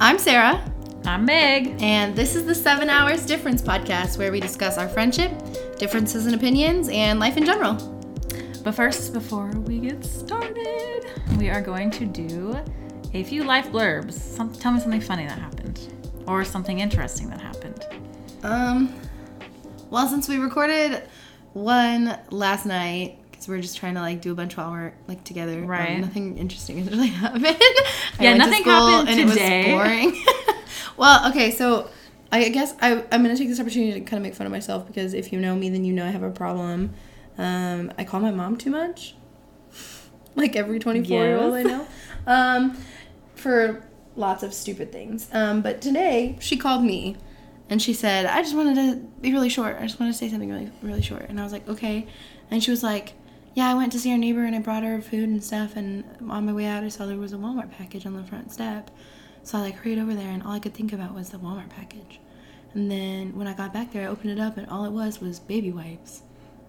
I'm Sarah, I'm Meg. and this is the Seven Hours Difference podcast where we discuss our friendship, differences in opinions, and life in general. But first, before we get started, we are going to do a few life blurbs. Some, tell me something funny that happened, or something interesting that happened. Um, well, since we recorded one last night, because we're just trying to like do a bunch while we're like together, um, Right. nothing interesting has really happened. Yeah, to nothing school happened and today. It was boring. well, okay, so I guess I, I'm gonna take this opportunity to kind of make fun of myself because if you know me, then you know I have a problem. Um, I call my mom too much, like every 24 year old I know, um, for lots of stupid things. Um, but today she called me and she said, I just wanted to be really short. I just wanted to say something really, really short. And I was like, okay. And she was like, yeah, I went to see our neighbor and I brought her food and stuff. And on my way out, I saw there was a Walmart package on the front step. So I like hurried over there and all I could think about was the Walmart package. And then when I got back there, I opened it up and all it was was baby wipes.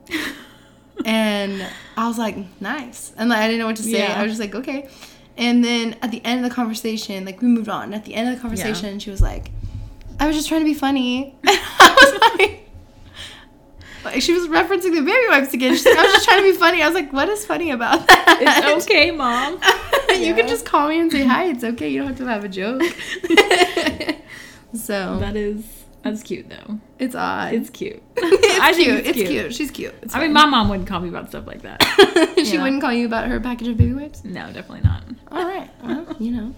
and I was like, nice. And like, I didn't know what to say. Yeah. I was just like, okay. And then at the end of the conversation, like we moved on. At the end of the conversation, she was like, I was just trying to be funny. And I was like, like, she was referencing the baby wipes again. She's like, I was just trying to be funny. I was like, what is funny about that? It's okay, mom. you Yeah. can just call me and say hi. It's okay. You don't have to have a joke. so that is that's cute though. it's odd. It's cute. it's I cute. it's It's cute. cute. She's cute. It's I mean, my mom wouldn't call me about stuff like that. she wouldn't call you about her package of baby wipes. No, definitely not. All right. Well, you know,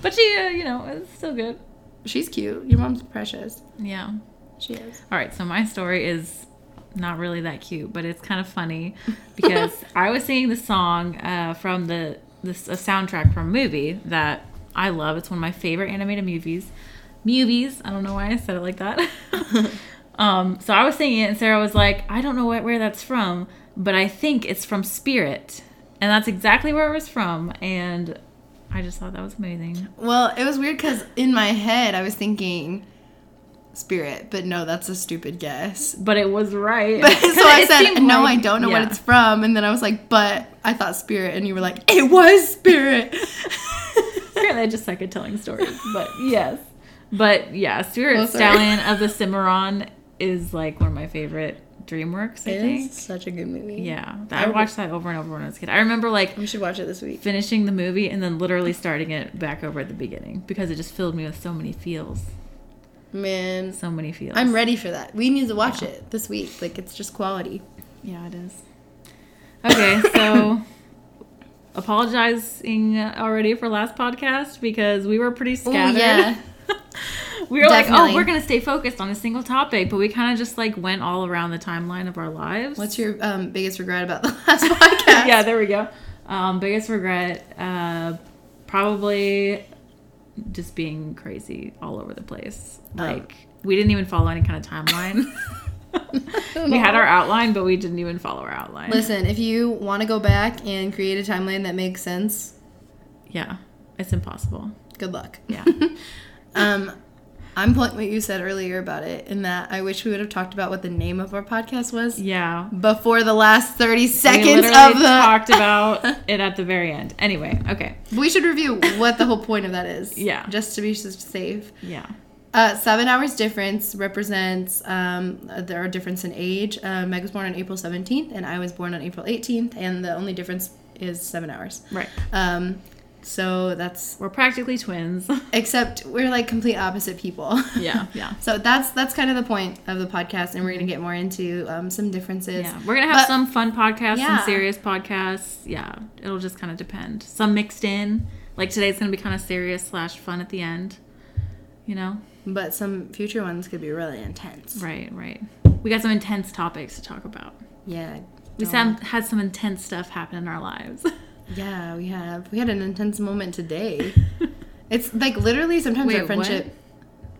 But she, uh, you know, it's still good. she's cute. Your mom's precious. Yeah. She is. All right, so my story is not really that cute, but it's kind of funny because I was singing the song uh, from the this a soundtrack from a movie that I love. It's one of my favorite animated movies. Movies. I don't know why I said it like that. um, so I was singing it, and Sarah was like, "I don't know what, where that's from, but I think it's from Spirit," and that's exactly where it was from. And I just thought that was amazing. Well, it was weird because in my head I was thinking spirit, but no, that's a stupid guess. But it was right. But, so I said, no, like- I don't know yeah. what it's from. And then I was like, but I thought spirit. And you were like, it was spirit. Apparently, I just suck at telling stories, but yes. But yeah, Spirit sorry. Stallion of the Cimarron is like one of my favorite DreamWorks, I It think. is such a good movie. Yeah, I I watched that over and over when I was a kid. I remember like We should watch it this week. finishing the movie and then literally starting it back over at the beginning because it just filled me with so many feels. Man, So many feels. I'm ready for that. We need to watch it this week. Like, it's just quality. Yeah, it is. Okay, so apologizing already for last podcast because we were pretty scattered. yeah. we were like, oh, we're gonna stay focused on a single topic, but we kind of just like went all around the timeline of our lives. What's your um, biggest regret about the last podcast? yeah, there we go. Um, biggest regret, uh, probably just being crazy all over the place. Oh. Like we didn't even follow any kind of timeline. we had our outline, but we didn't even follow our outline. Listen, if you want to go back and create a timeline that makes sense, Yeah, it's impossible. good luck. Yeah. Um, I'm pulling what you said earlier about it, in that I wish we would have talked about what the name of our podcast was Yeah. before the last 30 seconds of the. Talked about it at the very end. Anyway, okay. we should review what the whole point of that is. Yeah. Just to be safe. Yeah. Uh, seven hours difference represents um, uh, there are difference in age. Uh, Meg was born on April 17th, and I was born on April 18th, and the only difference is seven hours. Right. Um, so that's We're practically twins. except we're like complete opposite people. yeah. Yeah. So that's that's kind of the point of the podcast, and we're gonna get more into um, some differences. Yeah, we're gonna have But- some fun podcasts, Yeah. some serious podcasts. Yeah, it'll just kind of depend. Some mixed in. Like today's gonna be kind of serious slash fun at the end. You know. But some future ones could be really intense. Right. Right. We got some intense topics to talk about. Yeah. We some, had some intense stuff happen in our lives. Yeah, we have. We had an intense moment today. It's like literally sometimes Wait, our friendship.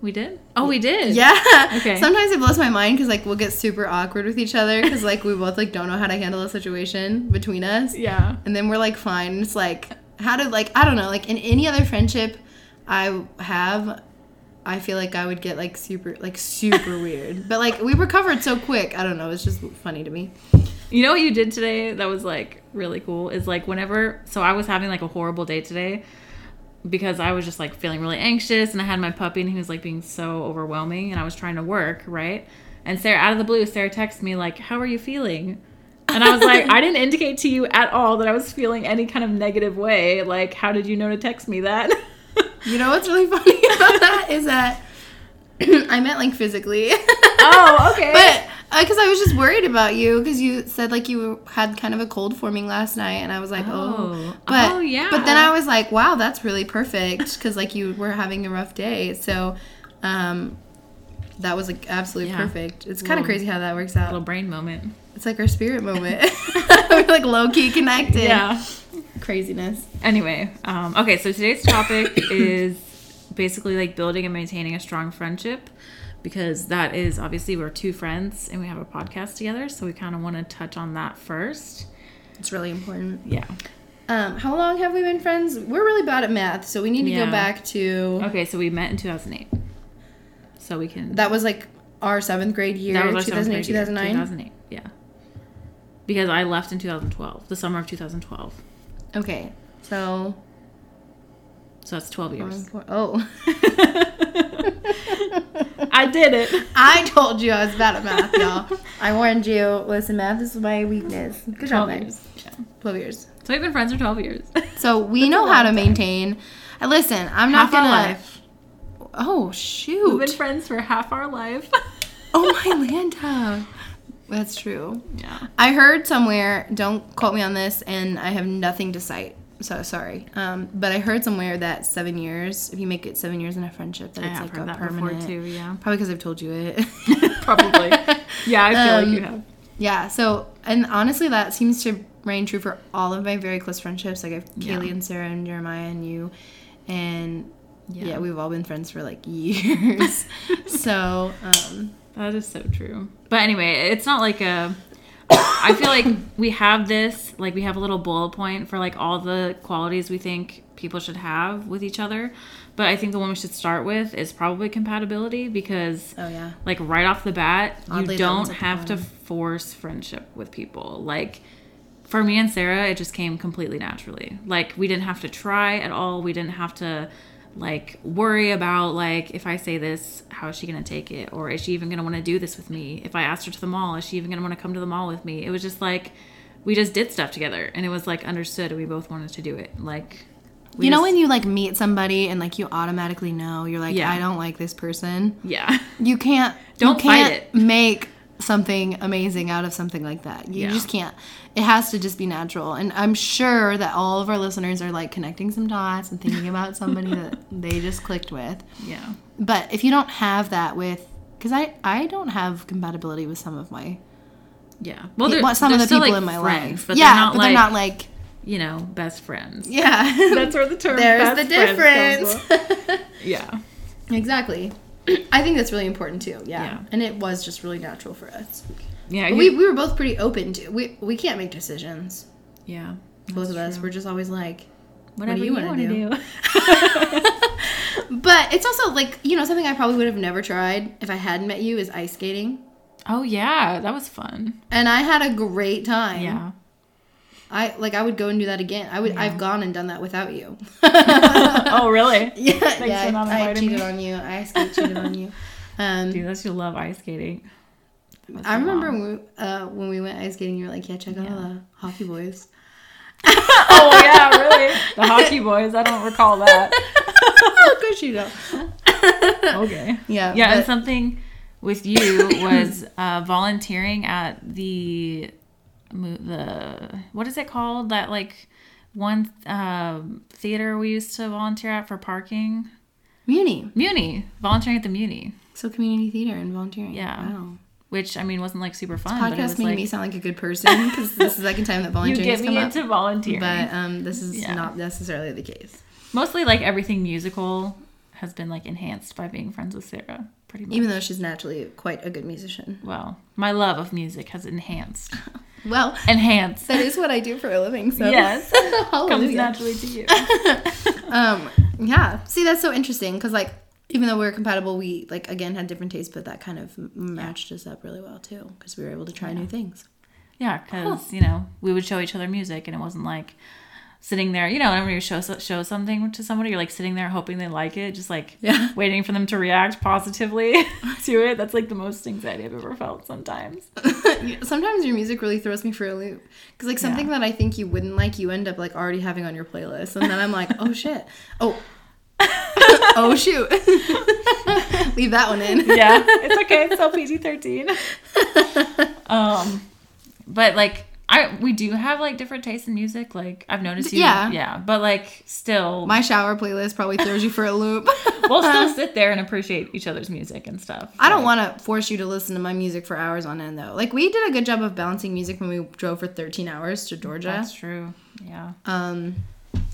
we did. Oh, we did. Yeah. Okay. Sometimes it blows my mind because like we'll get super awkward with each other because like we both like don't know how to handle a situation between us, Yeah. and then we're like fine. It's like how to like I don't know like in any other friendship I have. I feel like I would get like super like super weird, but like we recovered so quick. I don't know. It's just funny to me. You know what you did today that was like really cool is like whenever so I was having like a horrible day today, because I was just like feeling really anxious and I had my puppy and he was like being so overwhelming and I was trying to work, right? And Sarah, out of the blue, Sarah texted me, like, How are you feeling? And I was like, I didn't indicate to you at all that I was feeling any kind of negative way. Like, how did you know to text me that? You know what's really funny about that is that I meant like physically. oh, okay. But because I was just worried about you because you said like you had kind of a cold forming last night, and I was like, oh, Oh. but Oh, yeah. But then I was like, wow, that's really perfect because like you were having a rough day, so um, that was like absolutely Yeah. perfect. It's kind of crazy how that works out. little brain moment. It's like our spirit moment. we're like low key connected. Yeah. craziness. Anyway, um, okay, so today's topic is basically like building and maintaining a strong friendship because that is obviously we're two friends and we have a podcast together, so we kind of want to touch on that first. It's really important. Yeah. Um, how long have we been friends? We're really bad at math, so we need to Yeah. go back to Okay, so we met in 2008. So we can. that was like our seventh grade year, that was our seventh 2008, grade year, 2009. 2008, yeah. Because I left in 2012, the summer of 2012. Okay, so So that's 12 years. oh, I did it. I told you I was bad at math, y'all. I warned you. Listen, math is my weakness. Good 12 job, years. Yeah. Twelve years. So we've been friends for 12 years. So we know how to maintain. Uh, Listen, I'm not half our gonna. life. Oh shoot. We've been friends for half our life. oh my Lanta. That's true. yeah. I heard somewhere. Don't quote me on this, and I have nothing to cite. So sorry. Um, but I heard somewhere that seven years, if you make it seven years in a friendship, that I it's like a permanent. too, yeah. Probably because I've told you it. Probably. Yeah, I feel like Um, you have. Yeah. So, and honestly, that seems to reign true for all of my very close friendships. Like I have Yeah. Kaylee and Sarah and Jeremiah and you, and yeah. Yeah. we've all been friends for like years. so, um, That is so true. But anyway, it's not like a. I feel like we have this, like we have a little bullet point for like all the qualities we think people should have with each other. But I think the one we should start with is probably compatibility because, oh yeah, like right off the bat, Oddly, you don't have to force friendship with people. Like for me and Sarah, it just came completely naturally. Like we didn't have to try at all. We didn't have to like worry about like if I say this, how is she gonna take it, or is she even gonna want to do this with me? If I asked her to the mall, is she even gonna want to come to the mall with me? It was just like we just did stuff together, and it was like understood, we both wanted to do it. Like we you know just- when you like meet somebody and like you automatically know you're like Yeah. I don't like this person. yeah. You can't. Don't you fight can't it. Make something amazing out of something like that. You Yeah. just can't. It has to just be natural. And I'm sure that all of our listeners are like connecting some dots and thinking about somebody that they just clicked with. Yeah. But if you don't have that with, because I I don't have compatibility with some of my Yeah. Well, there, some of the people like, in my friends, life. but yeah, they're not but like they're not like you know best friends. yeah. That's where the term There's best the difference. Yeah. exactly. I think that's really important too. Yeah. Yeah. And it was just really natural for us. Yeah. You- we, we were both pretty open to we we can't make decisions. yeah. Both of us true. we're just always like Whatever do you, you want to do? do. But it's also like, you know, something I probably would have never tried if I hadn't met you is ice skating. oh yeah, that was fun. And I had a great time. Yeah. I like I would go and do that again. I would I've gone and done that without you. oh really? yeah, Thanks yeah. for not I inviting cheated me. on you. I ice skate cheated on you. Um Dude, that's you love ice skating. I remember when we, uh, when we went ice skating, you were like, "Yeah, check out Yeah. the hockey boys." oh yeah, really? The hockey boys. I don't recall that. of course you don't. Okay. Yeah, Yeah, and something with you was uh, volunteering at the the what is it called that like one um, theater we used to volunteer at for parking Muni. Muni volunteering at the Muni, So community theater and volunteering. Yeah. Wow. which I mean wasn't like super fun, but it Podcast was making like me sound like a good person because this is the second time that volunteering. you get has me come up. into volunteering. But um, this is Yeah. not necessarily the case. Mostly like everything musical has been like enhanced by being friends with Sarah. Pretty much. Even though she's naturally quite a good musician. well, my love of music has enhanced. Well, Enhanced. that is what I do for a living. So Yes. Comes naturally to you. Um, yeah. See, that's so interesting because like even though we are compatible, we like again had different tastes, but that kind of matched us up really well too because we were able to try new things. Yeah, because you know we would show each other music, and it wasn't like sitting there, you know, whenever you show show something to somebody, you're like sitting there hoping they like it, just like Yeah. waiting for them to react positively to it. That's like the most anxiety I've ever felt sometimes. Sometimes your music really throws me for a loop. Because, like, something that I think you wouldn't like, you end up, like, already having on your playlist. And then I'm like, oh, shit. Oh. oh, shoot. Leave that one in. yeah, it's okay. It's still PG thirteen. Um, but like I we do have like different tastes in music. Like I've noticed you. Yeah. yeah. But like still, My shower playlist probably throws you for a loop. we'll still sit there and appreciate each other's music and stuff. I don't want to force you to listen to my music for hours on end, though. Like, we did a good job of balancing music when we drove for 13 hours to Georgia. That's true. Yeah, Um,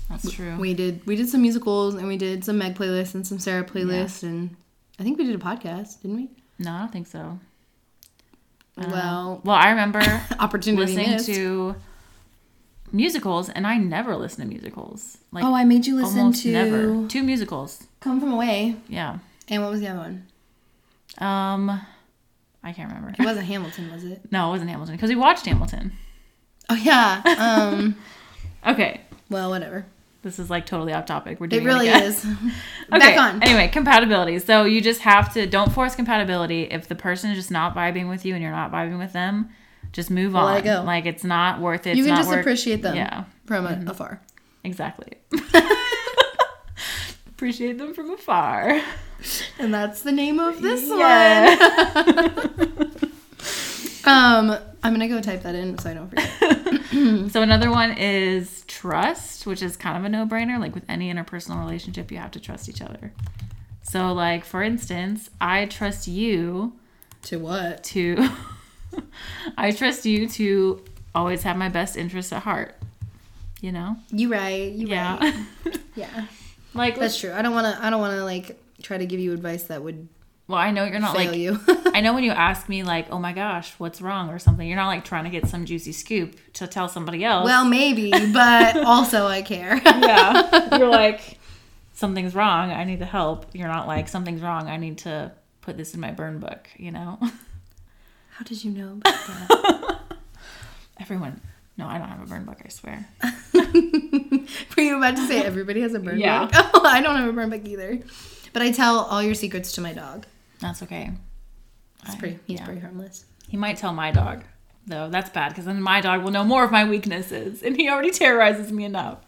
that's true. we did we did some musicals and we did some Meg playlists and some Sarah playlists and I think we did a podcast, didn't we? no, I don't think so. Don't. Well, well, I remember opportunity listening missed. to musicals, and I never listen to musicals. Like oh, I made you listen to never. Two musicals. Come From Away. Yeah. And what was the other one? Um, I can't remember. It wasn't Hamilton, was it? No, it wasn't Hamilton because we watched Hamilton. Oh yeah. Um. Okay, well, whatever. This is like totally off topic. We're doing It really is. Okay. Back on. Anyway, compatibility. So you just have to don't force compatibility. If the person is just not vibing with you and you're not vibing with them, just move on. Let it go. Like it's not worth it. you It's can just worth- appreciate them Yeah, from a, afar. exactly. Appreciate them from afar. And that's the name of this Yeah. one. Um, I'm gonna go type that in so I don't forget. So another one is trust, which is kind of a no-brainer. Like with any interpersonal relationship, you have to trust each other. So like for instance, I trust you to what? to I trust you to always have my best interests at heart. You know? You right. You Yeah. right. Yeah. like That's true. I don't want to. I don't want to like try to give you advice that would well, I know you're not fail like you. I know when you ask me like, "Oh my gosh, what's wrong?" or something, you're not like trying to get some juicy scoop to tell somebody else. well, maybe, but also I care. yeah. You're like something's wrong, I need to help. You're not like something's wrong, I need to put this in my burn book, you know? How did you know about that? Everyone No, I don't have a burn book, I swear. Were you about to say everybody has a burn Yeah. book? Oh, I don't have a burn book either. But I tell all your secrets to my dog. That's okay. It's pretty. He's yeah. pretty harmless. He might tell my dog, though. That's bad because then my dog will know more of my weaknesses, and he already terrorizes me enough.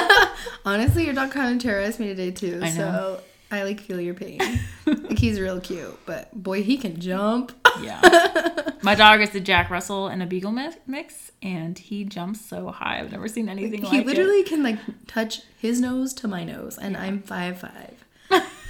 Honestly, your dog kind of terrorized me today too. I know. So I like feel your pain. like he's real cute, but boy, he can jump. Yeah. my dog is a Jack Russell and a Beagle mi- mix, and he jumps so high. I've never seen anything like he it. literally can like touch his nose to my nose, and I'm five five.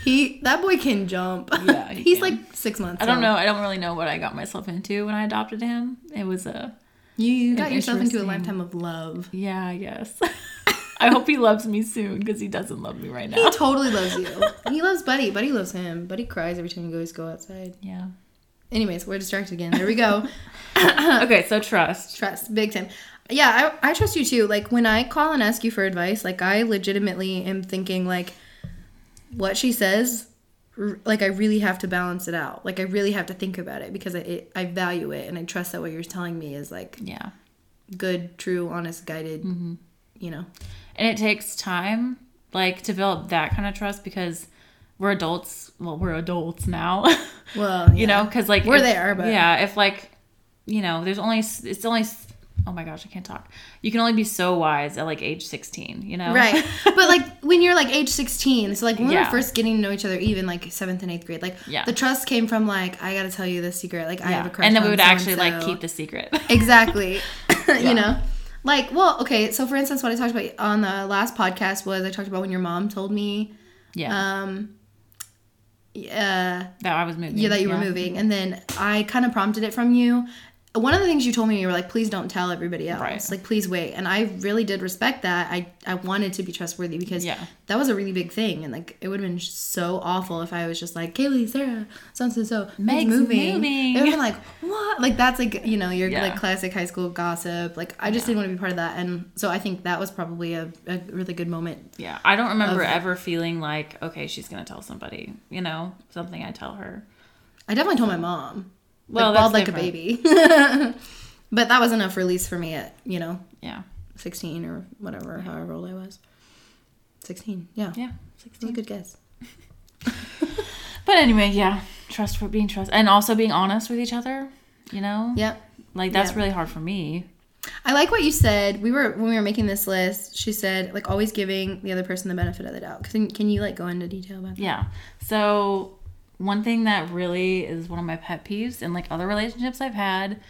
He that boy can jump. Yeah, he he's can. like six months. I don't old. know. I don't really know what I got myself into when I adopted him. It was a You, got yourself into a lifetime of love. yeah, I guess. I hope he loves me soon because he doesn't love me right now. He totally loves you. He loves Buddy. Buddy loves him. Buddy cries every time you guys go outside. Yeah. Anyways, we're distracted again. There we go. Okay, so trust. trust, big time. Yeah, I, I trust you too. Like when I call and ask you for advice, like I legitimately am thinking like what she says. Like I really have to balance it out. Like I really have to think about it because I it, I value it and I trust that what you're telling me is like Yeah. good, true, honest, guided. Mm-hmm. You know. And it takes time, like, to build that kind of trust because we're adults. Well, we're adults now. Well, you know, because like We're if- there, but- yeah, if like, you know, there's only it's only. Oh my gosh, I can't talk. You can only be so wise at like age 16, you know? Right. but like when you're like age 16, so like when we Yeah. were first getting to know each other, even like seventh and eighth grade, like Yeah. the trust came from like, I gotta tell you this secret. Like I have a Yeah. crush. And then we would actually like so-and-so. keep the secret. Exactly. You know? Like, well, okay, so for instance, what I talked about on the last podcast was I talked about when your mom told me, yeah. um, yeah, that I was moving. yeah, that you were moving. And then I kind of prompted it from you. One of the things you told me, you were like, please don't tell everybody else. Right. Like, please wait. And I really did respect that. I, I wanted to be trustworthy because Yeah. that was a really big thing. And like, it would have been so awful if I was just like, Kaylee, Sarah, so and so, so, Meg's moving. moving. It would have been like, what? Like, that's like, you know, your Yeah. like classic high school gossip. Like, I just didn't want to be part of that. And so I think that was probably a, a really good moment. Yeah. I don't remember Of- ever feeling like, okay, she's going to tell somebody, you know, something I tell her. I definitely told my mom. Well, Like, that's like a baby. but that was enough release for me at, you know, Yeah. 16 or whatever, however old I was. 16. Yeah. Yeah, That's a 16. good guess. But anyway, yeah, trust for being trust and also being honest with each other. You know, Yep. like that's Yeah. really hard for me. I like what you said. We were when we were making this list. She said like always giving the other person the benefit of the doubt. Can, can you like go into detail about that? Yeah. So one thing that really is one of my pet peeves and like other relationships I've had,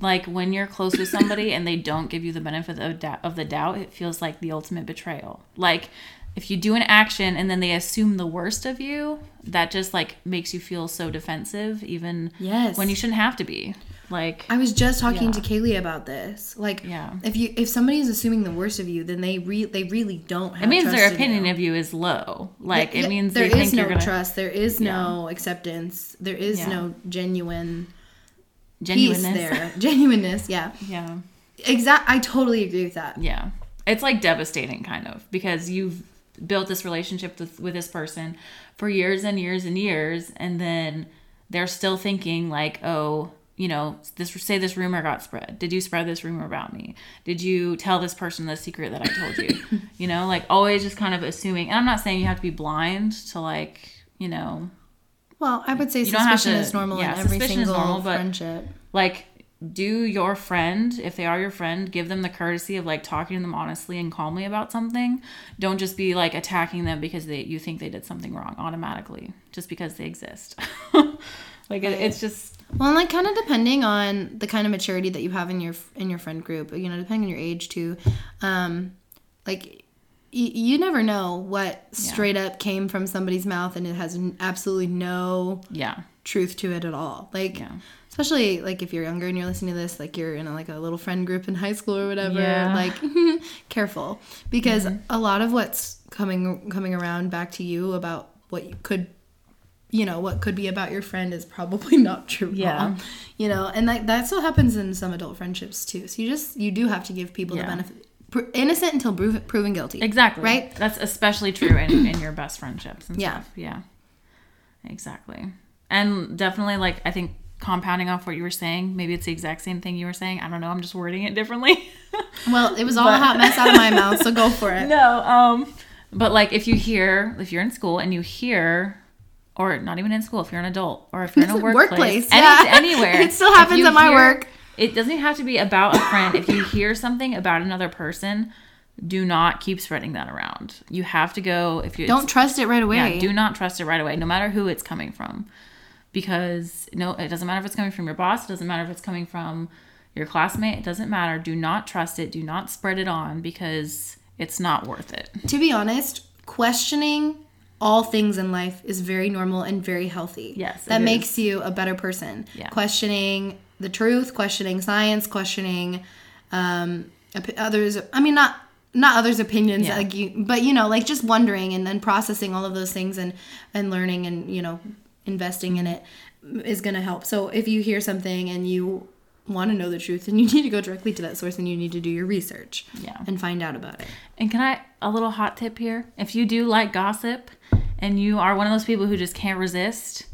like when you're close with somebody and they don't give you the benefit of, doubt, of the doubt, it feels like the ultimate betrayal. Like if you do an action and then they assume the worst of you, that just like makes you feel so defensive, even Yes. when you shouldn't have to be. Like I was just talking Yeah. to Kaylee about this. Like, Yeah. if you if somebody is assuming the worst of you, then they re- they really don't have. it means their opinion you. of you is low. Like Yeah, it means there is no gonna trust. There is no acceptance. There is no genuine genuineness. there. Genuineness. Yeah. Yeah. Exact. I totally agree with that. Yeah. It's like devastating, kind of, because you've built this relationship with, with this person for years and years and years, and then they're still thinking, like, oh, you know, this say this rumor got spread. Did you spread this rumor about me? Did you tell this person the secret that I told you? you know, like always just kind of assuming. And I'm not saying you have to be blind to like, you know, Well, I would say You don't have suspicion to- is normal yeah, in every suspicion is single normal, but- friendship. like do your friend if they are your friend give them the courtesy of like talking to them honestly and calmly about something don't just be like attacking them because they you think they did something wrong automatically just because they exist like it, it's just Well, and like kind of depending on the kind of maturity that you have in your in your friend group, you know, depending on your age too. Um, like you never know what straight up came from somebody's mouth and it has absolutely no yeah truth to it at all. Like Yeah. especially like if you're younger and you're listening to this, like you're in a, like a little friend group in high school or whatever. Yeah. Like careful because Mm-hmm. a lot of what's coming coming around back to you about what you could you know what could be about your friend is probably not true Yeah. you know and that that still happens in some adult friendships too. So you just you do have to give people Yeah. the benefit pr- innocent until proven, proven guilty exactly. right? That's especially true in, in your best friendships and Yeah. stuff. Yeah. Exactly. And definitely like i think compounding off what you were saying maybe it's the exact same thing you were saying. I don't know. I'm just wording it differently. Well it was all a hot mess out of my mouth so go for it. No um but like if you hear if you're in school and you hear or not even in school if you're an adult or if you're in a workplace, workplace, any- yeah. anywhere It still happens at my work. it doesn't have to be about a friend if you hear something about another person do not keep spreading that around you have to go if you don't trust it right away yeah, do not trust it right away, no matter who it's coming from. Because no, it doesn't matter if it's coming from your boss, it doesn't matter if it's coming from your classmate, it doesn't matter. Do not trust it, do not spread it on because it's not worth it. to be honest, questioning all things in life is very normal and very healthy. Yes, That is. makes you a better person. Yeah. Questioning the truth, questioning science, questioning um, others. I mean, not not others' opinions, Yeah. like you, but you know, like just wondering and then processing all of those things and and learning and you know investing in it is going to help. So if you hear something and you want to know the truth, then you need to go directly to that source and you need to do your research Yeah. and find out about it. And can I a little hot tip here? If you do like gossip and you are one of those people who just can't resist,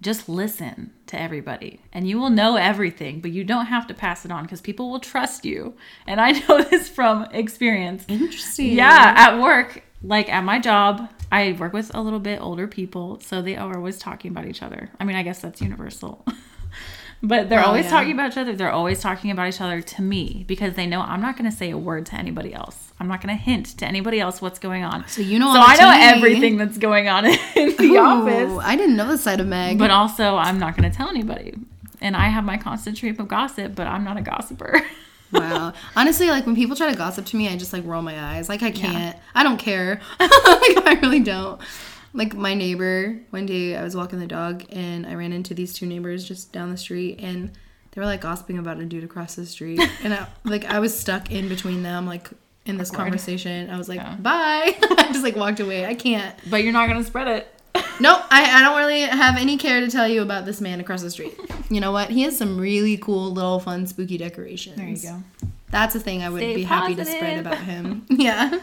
just listen to everybody and you will know everything, but you don't have to pass it on because people will trust you. And I know this from experience. Interesting. Yeah, at work, like at my job, I work with a little bit older people, so they are always talking about each other. I mean, I guess that's universal. but they're Oh, always yeah. talking about each other. They're always talking about each other to me because they know I'm not going to say a word to anybody else. I'm not going to hint to anybody else what's going on. So you know So I know everything that's going on in the Ooh, office. I didn't know the side of Meg. But also, I'm not going to tell anybody. And I have my constant stream of gossip, but I'm not a gossiper. wow. Honestly, like when people try to gossip to me, I just like roll my eyes. Like I can't. I don't care. like I really don't. Like my neighbor, one day I was walking the dog and I ran into these two neighbors just down the street and they were like gossiping about a dude across the street. And I like I was stuck in between them, like in this Awkward. conversation. I was like, Yeah. bye. I just like walked away. I can't. but you're not going to spread it. Nope, I, I don't really have any care to tell you about this man across the street. You know what? He has some really cool little fun spooky decorations. There you go. That's a thing I would Stay be happy to spread about him. Yeah.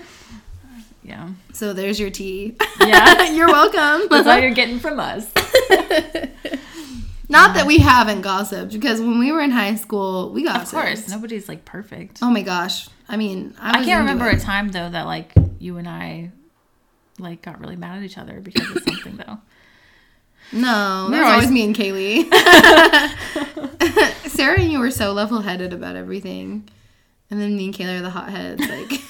Yeah. So there's your tea. Yeah. You're welcome. That's all you're getting from us. Not that we haven't gossiped, because when we were in high school, we gossiped. Of course, nobody's like perfect. Oh my gosh. I mean, I, I can't remember it. a time though that like you and I like got really mad at each other because of something though. No, that was always always- me and Kaylee. Sarah and you were so level headed about everything. And then me and Kaylee are the hotheads. Like,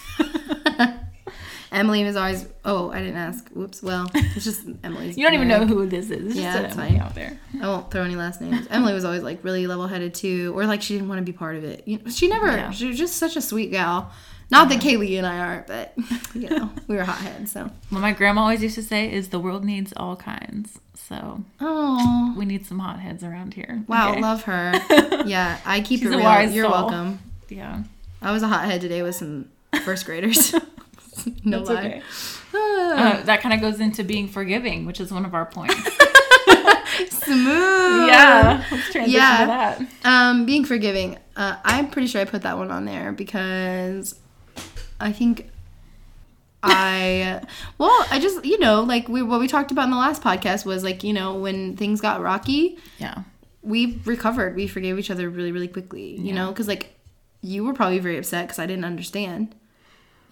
Emily was always, oh, I didn't ask. Whoops. Well, it's just Emily's. You don't even know generic. who this is. It's Yeah, just Emily fine. out there. I won't throw any last names. Emily was always like really level headed too, or like she didn't want to be part of it. You know, she never. Yeah. She was just such a sweet gal. Not that Kaylee and I aren't, but you know, we were hotheads. So. What my grandma always used to say is the world needs all kinds. So Oh. we need some hotheads around here. Wow, Okay? love her. Yeah, I keep She's it real. You're soul. welcome. Yeah. I was a hothead today with some first graders. no That's lie. okay. Uh, that kind of goes into being forgiving, which is one of our points. Smooth. yeah. Let's transition Yeah. to that. Um, being forgiving. Uh, I'm pretty sure I put that one on there because I think I well, I just you know like we what we talked about in the last podcast was like you know when things got rocky, Yeah. we recovered. We forgave each other really really quickly. You know because like you were probably very upset because I didn't understand,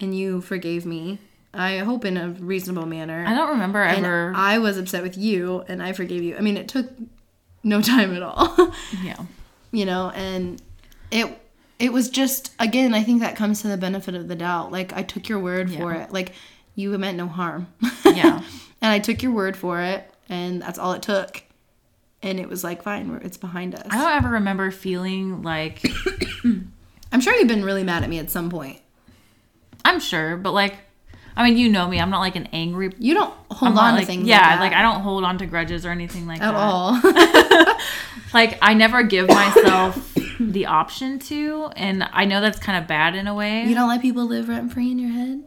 and you forgave me. I hope in a reasonable manner. I don't remember and ever. I was upset with you, and I forgave you. I mean, it took no time at all. yeah. you know and it it was just again i think that comes to the benefit of the doubt like i took your word for it like you meant no harm Yeah. and i took your word for it and that's all it took and it was like fine it's behind us I don't ever remember feeling like i'm sure you've been really mad at me at some point I'm sure, but like, I mean, you know me. I'm not like an angry. you don't hold I'm on not to like things yeah, like, like, I don't hold on to grudges or anything like that. at that. all Like I never give myself the option to, and I know that's kind of bad in a way. you don't let people live rent free in your head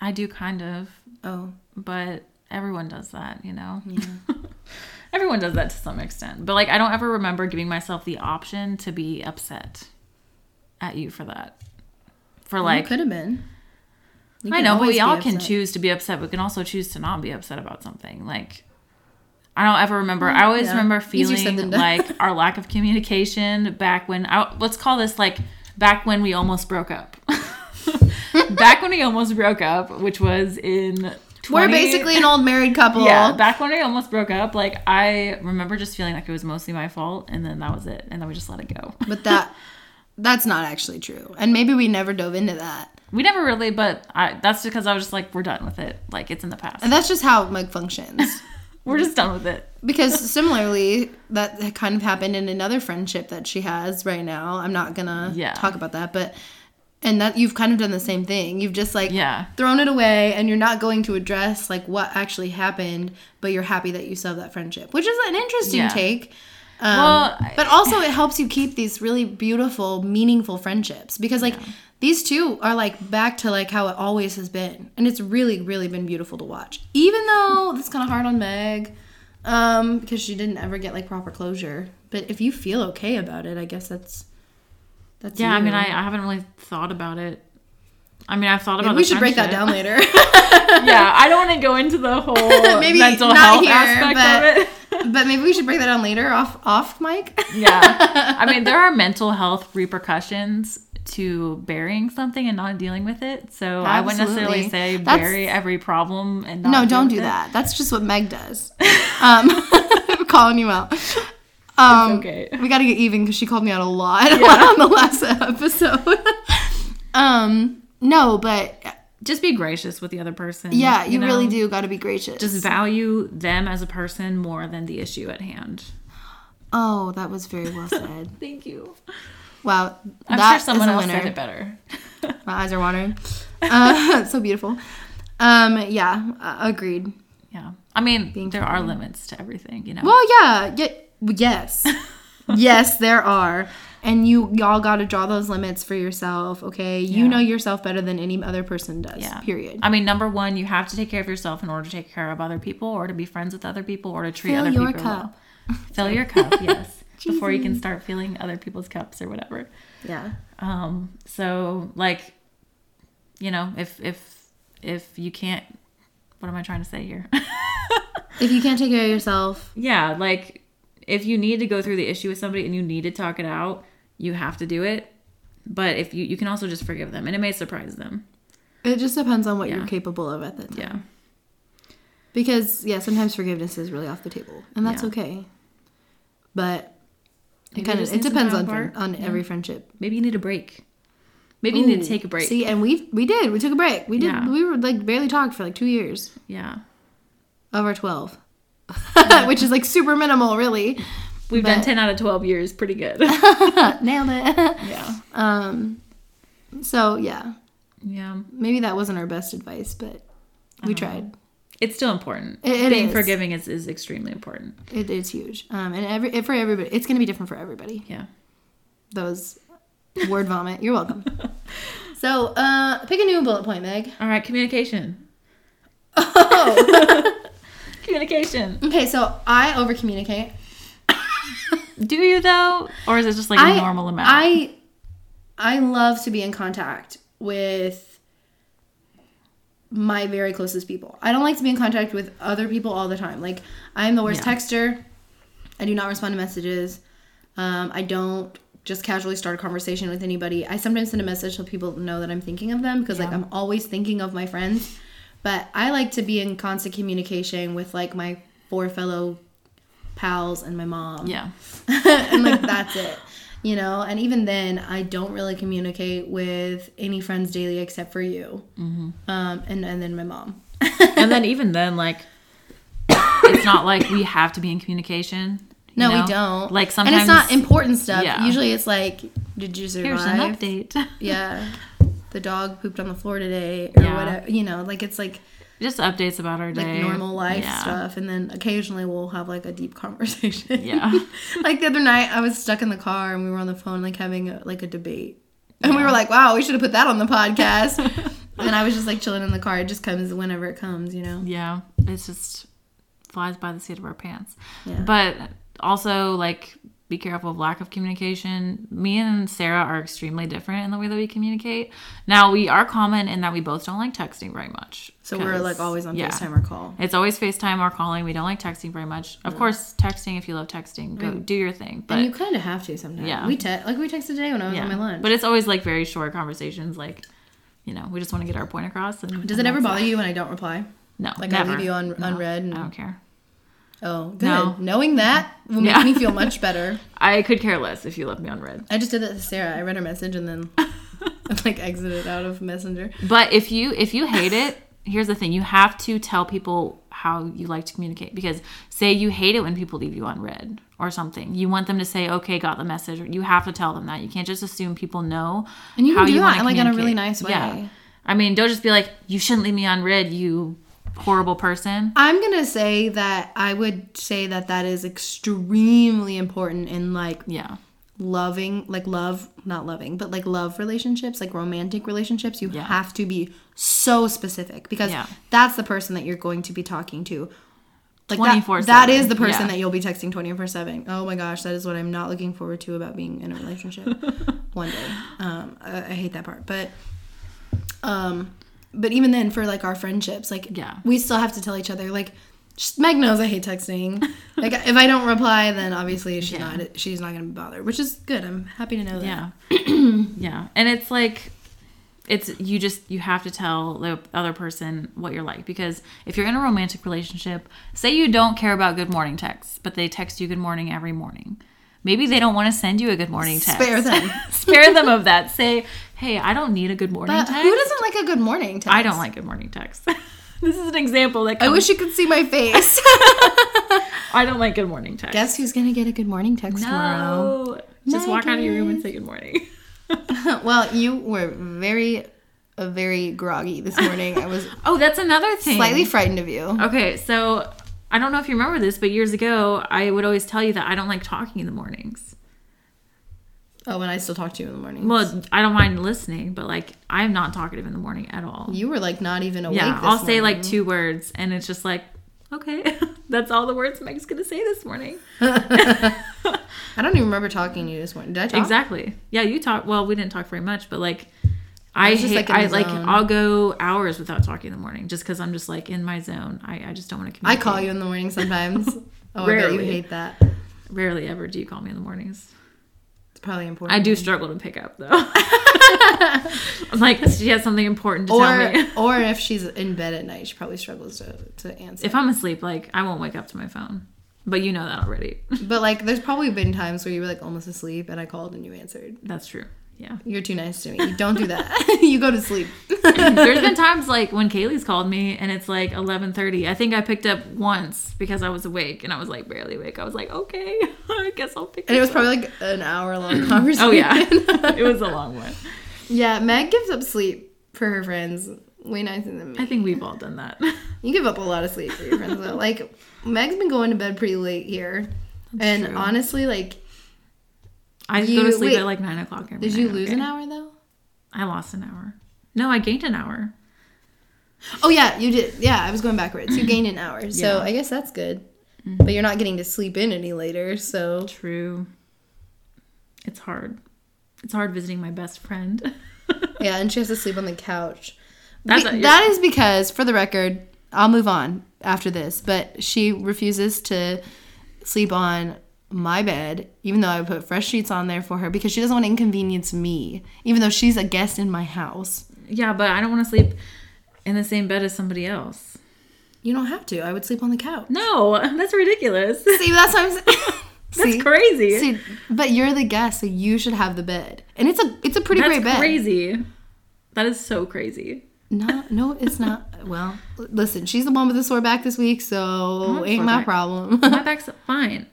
I do kind of, oh but everyone does that, you know. Yeah. everyone does that to some extent, but like I don't ever remember giving myself the option to be upset at you for that. For like could have been You I know, but we all can choose to be upset. We can also choose to not be upset about something. Like, I don't ever remember. I always yeah. remember feeling like our lack of communication back when. I, let's call this like back when we almost broke up. back when we almost broke up, which was in. 20, we're basically an old married couple yeah. Back when we almost broke up, like I remember just feeling like it was mostly my fault, and then that was it, and then we just let it go. but that that's not actually true and maybe we never dove into that We never really, but I. That's because I was just like, we're done with it. Like it's in the past. And that's just how Meg functions. We're just done with it. because similarly, that kind of happened in another friendship that she has right now. I'm not gonna Yeah. talk about that, but and that you've kind of done the same thing. You've just like Yeah. thrown it away, and you're not going to address like what actually happened, but you're happy that you still have that friendship, which is an interesting Yeah. take. Um, Well, but also it helps you keep these really beautiful, meaningful friendships because like these two are like back to like how it always has been, and it's really, really been beautiful to watch. Even though that's kind of hard on Meg, um, because she didn't ever get like proper closure. But if you feel okay about it, I guess that's that's Yeah, I mean, I, I haven't really thought about it. I mean, I've thought about. Maybe we should break that down later. yeah, I don't want to go into the whole Maybe mental health here, aspect but- of it. but maybe we should break that down later off off mic. yeah, I mean, there are mental health repercussions to burying something and not dealing with it. So I wouldn't necessarily say That's- bury every problem and not No, don't do it. that. That's just what Meg does. Um, calling you out. Um, okay. We got to get even because she called me out a lot on the last episode. um, no, but Just be gracious with the other person. yeah, you, know? really do got to be gracious. Just value them as a person more than the issue at hand. oh, that was very well said. Thank you. Wow, I'm that sure someone else winner. said it better. My eyes are watering. Uh, so beautiful. Um, yeah, uh, agreed. Yeah. I mean, Being there are limits to everything, you know? Well, yeah, yeah yes, yes, there are, and you y'all got to draw those limits for yourself. Okay, you Yeah. know yourself better than any other person does. yeah. Period. I mean, number one, you have to take care of yourself in order to take care of other people or to be friends with other people or to treat other people. Fill other your people cup. well. Fill your cup, yes. Before you can start filling other people's cups or whatever. Yeah. Um, so like, you know, if if if you can't what am I trying to say here? If you can't take care of yourself, yeah, like if you need to go through the issue with somebody and you need to talk it out, you have to do it. But if you you can also just forgive them and it may surprise them. It just depends on what Yeah. you're capable of at that time. Yeah. Because yeah, sometimes forgiveness is really off the table, and that's Yeah. okay. But it kind of it depends on on Yeah. every friendship. Maybe you need a break. Maybe you need to take a break. See, and we we did. We took a break. We did. We were like barely talked for like two years yeah. of our twelve, which is like super minimal, really. We've done 10 out of 12 years. Pretty good. Nailed it. yeah. um. So yeah, Yeah. maybe that wasn't our best advice, but we tried. It's still important. It- it Being is. forgiving is, is extremely important. It is huge. Um, and every for everybody, it's gonna be different for everybody. Yeah. Those word vomit. You're welcome. So, uh, pick a new bullet point, Meg. All right. Communication. Oh. Communication. okay, so I over communicate. Do you though? Or is it just like a I normal amount? I I love to be in contact with my very closest people. I don't like to be in contact with other people all the time. Like I'm the worst Yeah. texter. I do not respond to messages. Um, I don't just casually start a conversation with anybody. I sometimes send a message so people know that I'm thinking of them because like I'm always thinking of my friends. But I like to be in constant communication with like my four fellow pals and my mom yeah. and like that's it you know and even then i don't really communicate with any friends daily except for you Mm-hmm. um and, and then my mom and then even then, like, it's not like we have to be in communication. no know? we don't Like sometimes and it's not important stuff Yeah. usually it's like did you survive Here's an update. yeah the dog pooped on the floor today or Yeah. whatever you know like it's like Just updates about our like day. normal life Yeah. stuff and then occasionally we'll have like a deep conversation Yeah. like the other night i was stuck in the car and we were on the phone like having a, like a debate and we were like wow we should have put that on the podcast and i was just like chilling in the car it just comes whenever it comes you know Yeah. It's just flies by the seat of our pants. Yeah. But also, like, be careful of lack of communication. Me and Sarah are extremely different in the way that we communicate. Now, we are common in that we both don't like texting very much. so we're like always on yeah. facetime or call It's always FaceTime or calling. We don't like texting very much. Of mm. course, texting if you love texting, go mm. do your thing. But and you kind of have to sometimes Yeah. we te- like we texted today when i was yeah, on my lunch but it's always like very short conversations. Like, you know, we just want to get our point across. And does and it ever bother you when i don't reply No, like never. i leave you on No, unread and I don't care. Oh good No. knowing that will make Yeah. me feel much better I could care less if you left me on read. i just did that to sarah i read her message and then like exited out of messenger But if you if you hate it, here's the thing: you have to tell people how you like to communicate. Because say you hate it when people leave you on read or something, you want them to say, "Okay, got the message." You have to tell them that. You can't just assume people know. And you can do wanna that, like, in a really nice way. Yeah. I mean, don't just be like, "You shouldn't leave me on read, you horrible person." I'm gonna say that I would say that that is extremely important in like Yeah, loving, like love, not loving, but like love relationships, like romantic relationships. You Yeah. have to be so specific because Yeah. that's the person that you're going to be talking to. Like that, 24/7, that is the person that you'll be texting 24 7. Oh my gosh, that is what I'm not looking forward to about being in a relationship one day. Um, I, I hate that part. But, um, but even then, for like our friendships, like Yeah. we still have to tell each other, like, Meg knows I hate texting. like, if I don't reply, then obviously she's Yeah. not she's not gonna be bothered, which is good. I'm happy to know that. yeah, yeah. And it's like, it's you just you have to tell the other person what you're like because if you're in a romantic relationship, say you don't care about good morning texts, but they text you good morning every morning. Maybe they don't want to send you a good morning text. Spare them. Spare them of that. Say, hey, I don't need a good morning But text. who doesn't like a good morning text? I don't like good morning texts. this is an example that I wish you could see my face. I don't like good morning texts. Guess who's gonna get a good morning text tomorrow? no. Just walk out of your room and say good morning. well, you were very, very groggy this morning. I was Oh, that's another thing. slightly frightened of you. Okay, so I don't know if you remember this, but years ago, I would always tell you that I don't like talking in the mornings. Oh, and I still talk to you in the morning. Well, I don't mind listening, but like I'm not talkative in the morning at all. you were like not even awake. yeah, I'll say like two words, and it's just like, okay, that's all the words Meg's gonna say this morning. I don't even remember talking to you this morning. Did I talk? Exactly. Yeah, you talk. Well, we didn't talk very much, but like. I, was just, hate, like, I like zone. I'll go hours without talking in the morning just because I'm just like in my zone. I, I just don't want to I call you in the morning sometimes. Oh, I bet you hate that. Rarely ever do you call me in the mornings. Probably important. I do struggle to pick up though. I'm like, she has something important to tell Or, me. or if she's in bed at night, she probably struggles to, to answer. If I'm asleep, like I won't wake up to my phone. But you know that already. but like, there's probably been times where you were like almost asleep, and I called and you answered. That's true. Yeah. You're too nice to me. Don't do that. you go to sleep. There's been times like when Kaylee's called me and it's like 11:30. I think I picked up once because I was awake and I was like barely awake. I was like, okay, I guess I'll pick. Up. And it was up. probably like an hour long conversation. Oh yeah, it was a long one. yeah, Meg gives up sleep for her friends way nicer than me. I think we've all done that. You give up a lot of sleep for your friends though. Like Meg's been going to bed pretty late here. and true. honestly, like I go to sleep wait. at like nine o'clock. Every did you lose okay? an hour though? I lost an hour. No, I gained an hour. Oh yeah, you did. Yeah, I was going backwards. You gained an hour. So Yeah. I guess that's good. Mm-hmm. But you're not getting to sleep in any later, so True. It's hard. It's hard visiting my best friend. yeah, and she has to sleep on the couch. That's Be- a- that is because, for the record, I'll move on after this, but she refuses to sleep on my bed, even though I put fresh sheets on there for her because she doesn't want to inconvenience me, even though she's a guest in my house. yeah, but I don't want to sleep in the same bed as somebody else. You don't have to. I would sleep on the couch. No, that's ridiculous. See, that's what I'm saying. That's See? crazy. See, but you're the guest, so you should have the bed, and it's a it's a pretty That's great bed. crazy. That is so crazy. No, no, it's not. Well, listen, she's the one with the sore back this week, so ain't my back. problem. My back's fine.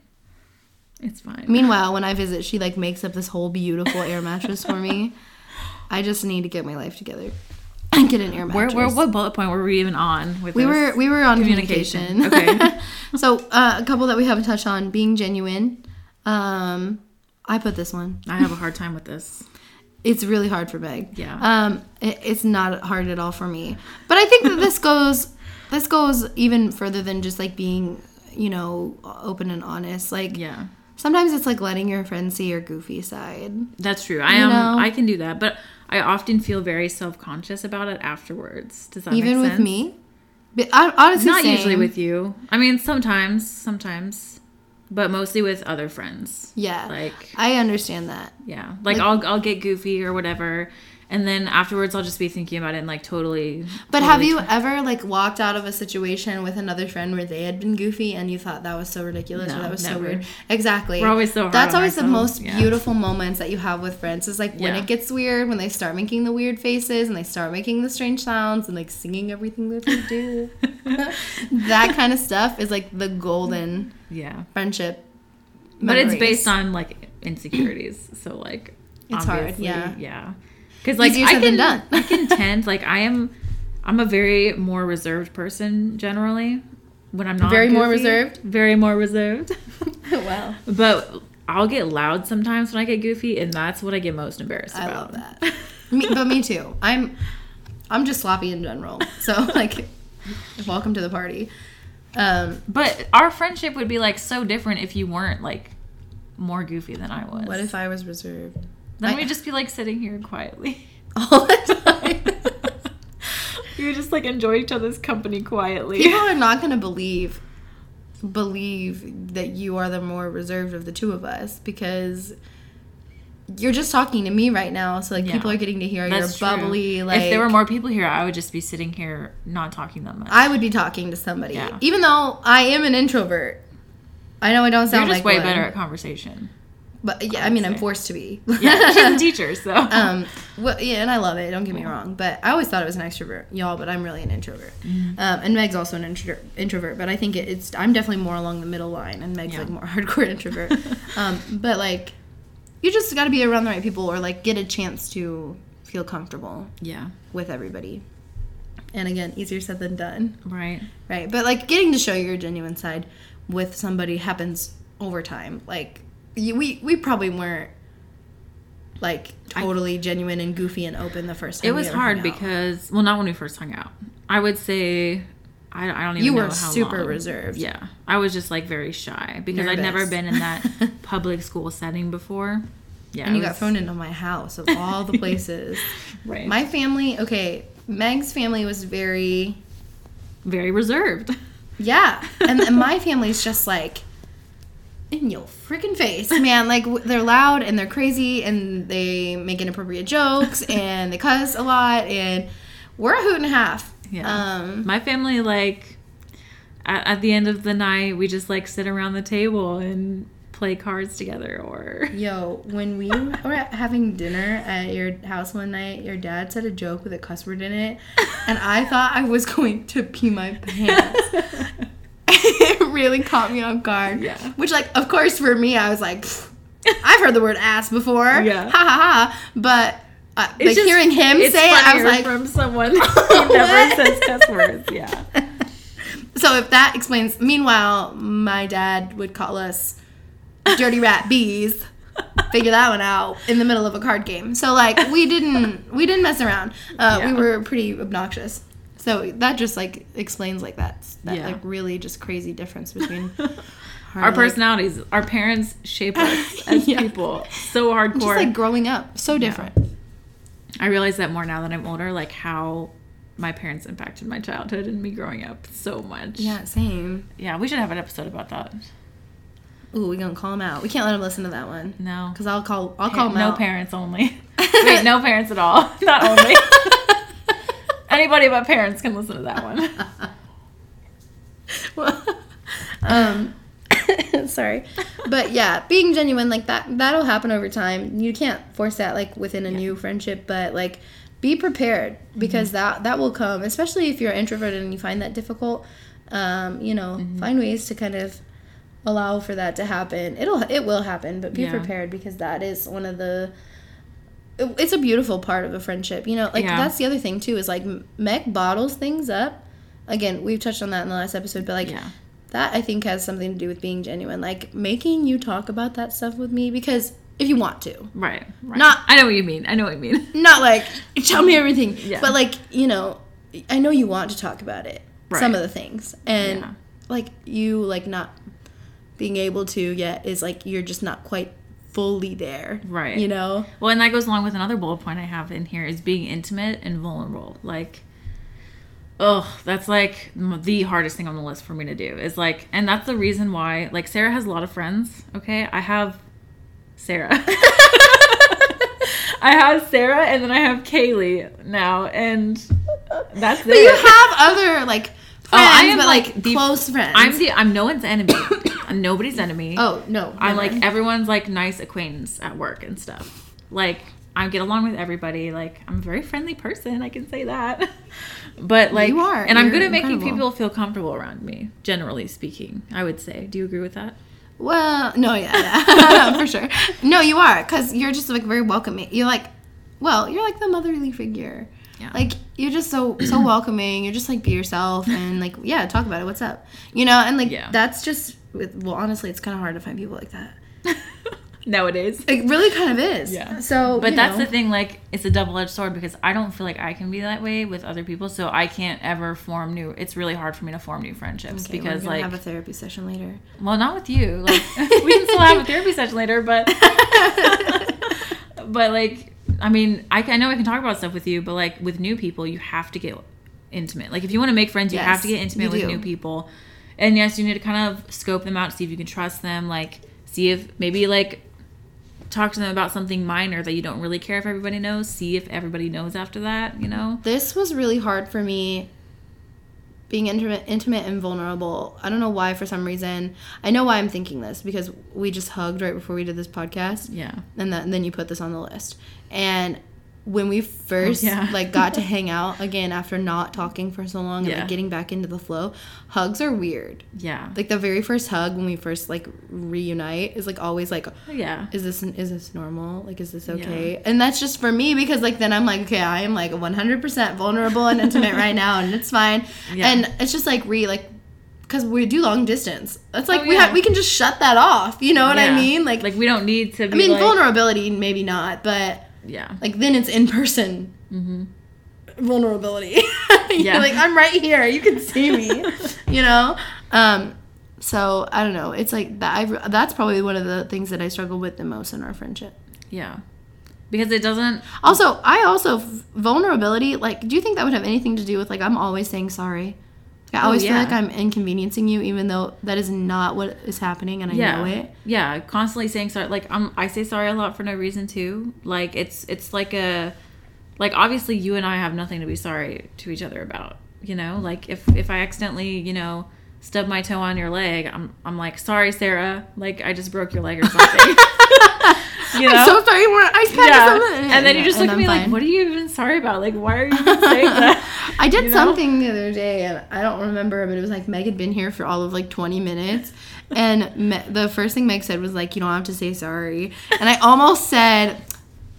It's fine. Meanwhile, when I visit, she like makes up this whole beautiful air mattress for me. I just need to get my life together and get an air where, mattress. where, what bullet point were we even on with we this? were we were on Communication. communication. Okay. so uh, a couple that we haven't touched on being genuine. Um, I put this one. I have a hard time with this. It's really hard for Meg. Yeah. Um, it, it's not hard at all for me. But I think that this goes this goes even further than just like being, you know, open and honest. Like Yeah. Sometimes it's like letting your friends see your goofy side. That's true. I am. know? I can do that, but I often feel very self conscious about it afterwards. Does that even with me. But I honestly Not usually with you. I mean, sometimes, sometimes, but mostly with other friends. Yeah. Like, I understand that. yeah, like, I'll I'll get goofy or whatever, and then afterwards I'll just be thinking about it and like totally. But totally have you try- ever like walked out of a situation with another friend where they had been goofy and you thought that was so ridiculous or No, that was so never. weird? Exactly. We're always so That's always the most yeah. beautiful moments that you have with friends. Is like when Yeah. it gets weird, when they start making the weird faces and they start making the strange sounds and like singing everything that they do. that kind of stuff is like the golden Yeah, friendship. but it's based on like insecurities, so like It's hard, yeah. yeah. Because like Easier I can, than done. I can tend like I am, I'm a very more reserved person generally. When I'm not Very more reserved? very more reserved. wow. But I'll get loud sometimes when I get goofy, and that's what I get most embarrassed I about. love that. me, but me too. I'm I'm just sloppy in general. So like welcome to the party. Um But our friendship would be like so different if you weren't like more goofy than I was. what if I was reserved? Then I- we'd just be like sitting here quietly. All the time. we would just like enjoy each other's company quietly. People are not gonna believe believe that you are the more reserved of the two of us because you're just talking to me right now, so like Yeah. people are getting to hear That's your true. bubbly like if there were more people here, I would just be sitting here not talking that much. I would be talking to somebody. Yeah. Even though I am an introvert. I know I don't sound. You're just like way one, better at conversation. But yeah, I mean I'm forced to be. Yeah, she's a teacher, so. Um well, yeah and i love it don't get me wrong. But i always thought it was an extrovert y'all but i'm really an introvert. Mm-hmm. um, and meg's also an intro- introvert but i think it, it's i'm definitely more along the middle line and meg's Yeah. like more hardcore introvert. Um, but like you just got to be around the right people or like get a chance to feel comfortable yeah, with everybody. And again easier said than done. Right. right but like getting to show your genuine side with somebody happens over time. Like we we probably weren't like totally genuine and goofy and open the first time It was hard because well, not when we first hung out. I would say I, I don't even You know were super long. reserved. Yeah, I was just like very shy because I'd never been in that public school setting before. Yeah, and you got was- thrown into my house of all the places right. my family okay meg's family was very very reserved. yeah and, and my family's just like in your freaking face, man. Like they're loud and they're crazy and they make inappropriate jokes and they cuss a lot and we're a hoot and a half. Yeah. Um, My family, like, at, at the end of the night, we just like sit around the table and play cards together or. Yo, when we were having dinner at your house one night, your dad said a joke with a cuss word in it, and I thought I was going to pee my pants. really caught me off guard. Yeah. Which, like, of course, for me, I was like, I've heard the word ass before. Yeah. Ha ha ha. But uh, like just- hearing him say it, I was like, from someone who never says cuss words. Yeah. so if that explains. Meanwhile, my dad would call us dirty rat bees. Figure that one out in the middle of a card game. So like we didn't we didn't mess around. Uh, We were pretty obnoxious. So that just like explains like that that Yeah. like really just crazy difference between Our like, personalities, our parents shape us as Yeah. people so hardcore. just like growing up so different. I realize that more now that I'm older, like how my parents impacted my childhood and me growing up so much. Yeah, same. Yeah, we should have an episode about that. Ooh, we gonna call him out. We can't let him listen to that one No. because I'll call I'll Pa- call him no out. parents only. Wait, no parents at all. Not only. Anybody but parents can listen to that one. well, um sorry. but yeah being genuine like that that'll happen over time. You can't force that like within a new friendship but like be prepared because that that will come especially if you're introverted and you find that difficult. Um you know find ways to kind of allow for that to happen. It'll it will happen but be Yeah. prepared because that is one of the it's a beautiful part of a friendship you know like Yeah. that's the other thing too is like meg bottles things up again we've touched on that in the last episode but like Yeah. that I think has something to do with being genuine, like making you talk about that stuff with me because if you want to, Right. right. Not- I know what you mean. I know what you mean. not like tell me everything, Yeah. but like you know, I know you want to talk about it, some of the things, and Yeah. like you like not being able to yet is like you're just not quite fully there, Right. You know, Well, and that goes along with another bullet point I have in here is being intimate and vulnerable. Like, oh, that's like the hardest thing on the list for me to do is like, and that's the reason why, like, Sarah has a lot of friends. Okay. I have Sarah. I have Sarah and then I have Kaylee now, and that's but you have other like friends, Oh, I am, but like, the- close friends. I'm the I'm no one's enemy. I'm nobody's enemy. oh no, I'm like everyone's like nice acquaintance at work and stuff. Like I get along with everybody. Like I'm a very friendly person. I can say that. But like You are. and I'm good at making people feel comfortable around me. Generally speaking, I would say. Do you agree with that? Well, no, yeah, yeah. for sure. No, you are, because you're just like very welcoming. You're like, well, you're like the motherly figure. Yeah. Like you're just so so welcoming. You're just like be yourself and like yeah, talk about it. What's up? You know, and like Yeah. that's just with- well, honestly, it's kind of hard to find people like that. Nowadays. It really kind of is. Yeah. So, But that's know. the thing, like it's a double edged sword because I don't feel like I can be that way with other people, so I can't ever form new it's really hard for me to form new friendships Okay, because like have a therapy session later. Well, not with you. Like we can still have a therapy session later, but but like I mean, I, I know I can talk about stuff with you, but like with new people, you have to get intimate. Like if you want to make friends, you have to get intimate with do. new people. And yes, you need to kind of scope them out, see if you can trust them, like see if maybe like talk to them about something minor that you don't really care if everybody knows, see if everybody knows after that, you know? This was really hard for me being intimate, intimate and vulnerable. I don't know why for some reason. I know why I'm thinking this because we just hugged right before we did this podcast. Yeah. And, that, and then you put this on the list. And when we first Oh, yeah. like got to hang out again after not talking for so long and Yeah. like getting back into the flow, hugs are weird. Yeah. Like the very first hug when we first like reunite is like always like oh, yeah. is this is this normal? Like, is this okay? And that's just for me because like then I'm like, okay, I am like 100% vulnerable and intimate right now, and it's fine. Yeah. And it's just like re like because we do long distance. That's like Oh, we yeah. have we can just shut that off. You know what I mean? Like, like we don't need to be I mean, like, vulnerability maybe not, but yeah. like then it's in person Mm-hmm. vulnerability. Yeah. Like I'm right here. You can see me. you know. Um. So I don't know. It's like that. I, that's probably one of the things that I struggle with the most in our friendship. Yeah. Because it doesn't Also, I also vulnerability. Like, do you think that would have anything to do with like I'm always saying sorry? I oh, always feel Oh, yeah. like I'm inconveniencing you, even though that is not what is happening, and I yeah. know it. yeah constantly saying sorry like I'm, i say sorry a lot for no reason too. Like it's it's like a like obviously you and i have nothing to be sorry to each other about you know? Like if if i accidentally you know stub my toe on your leg i'm i'm like sorry sarah. Like i just broke your leg or something. You know I'm so sorry, more ice pack or yeah something. and then you just look at me like what are you even sorry about? Like why are you even saying that I did you know? something the other day, and I don't remember, but it was like Meg had been here for all of like 20 minutes, and Me- the first thing Meg said was like, "You don't have to say sorry," and I almost said.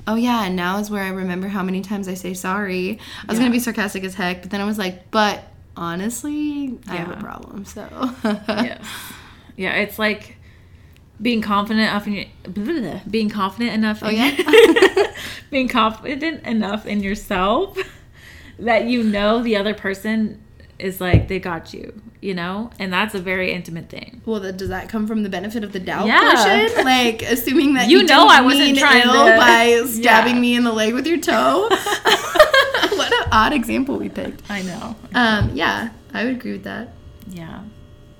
Oh yeah, and now is where I remember how many times I say sorry. I was Yeah. gonna be sarcastic as heck, but then I was like, but honestly, I have a problem. So yes. Yeah, it's like being confident enough in your, being confident enough. Oh, in- yeah? being confident enough in yourself that you know the other person is like they got you, you know, and that's a very intimate thing. Well, then, does that come from the benefit of the doubt Yeah. portion? Like assuming that You you, know I wasn't trying ill to- by stabbing Yeah. me in the leg with your toe. what an odd example we picked. I know. Um, yeah, I would agree with that. Yeah.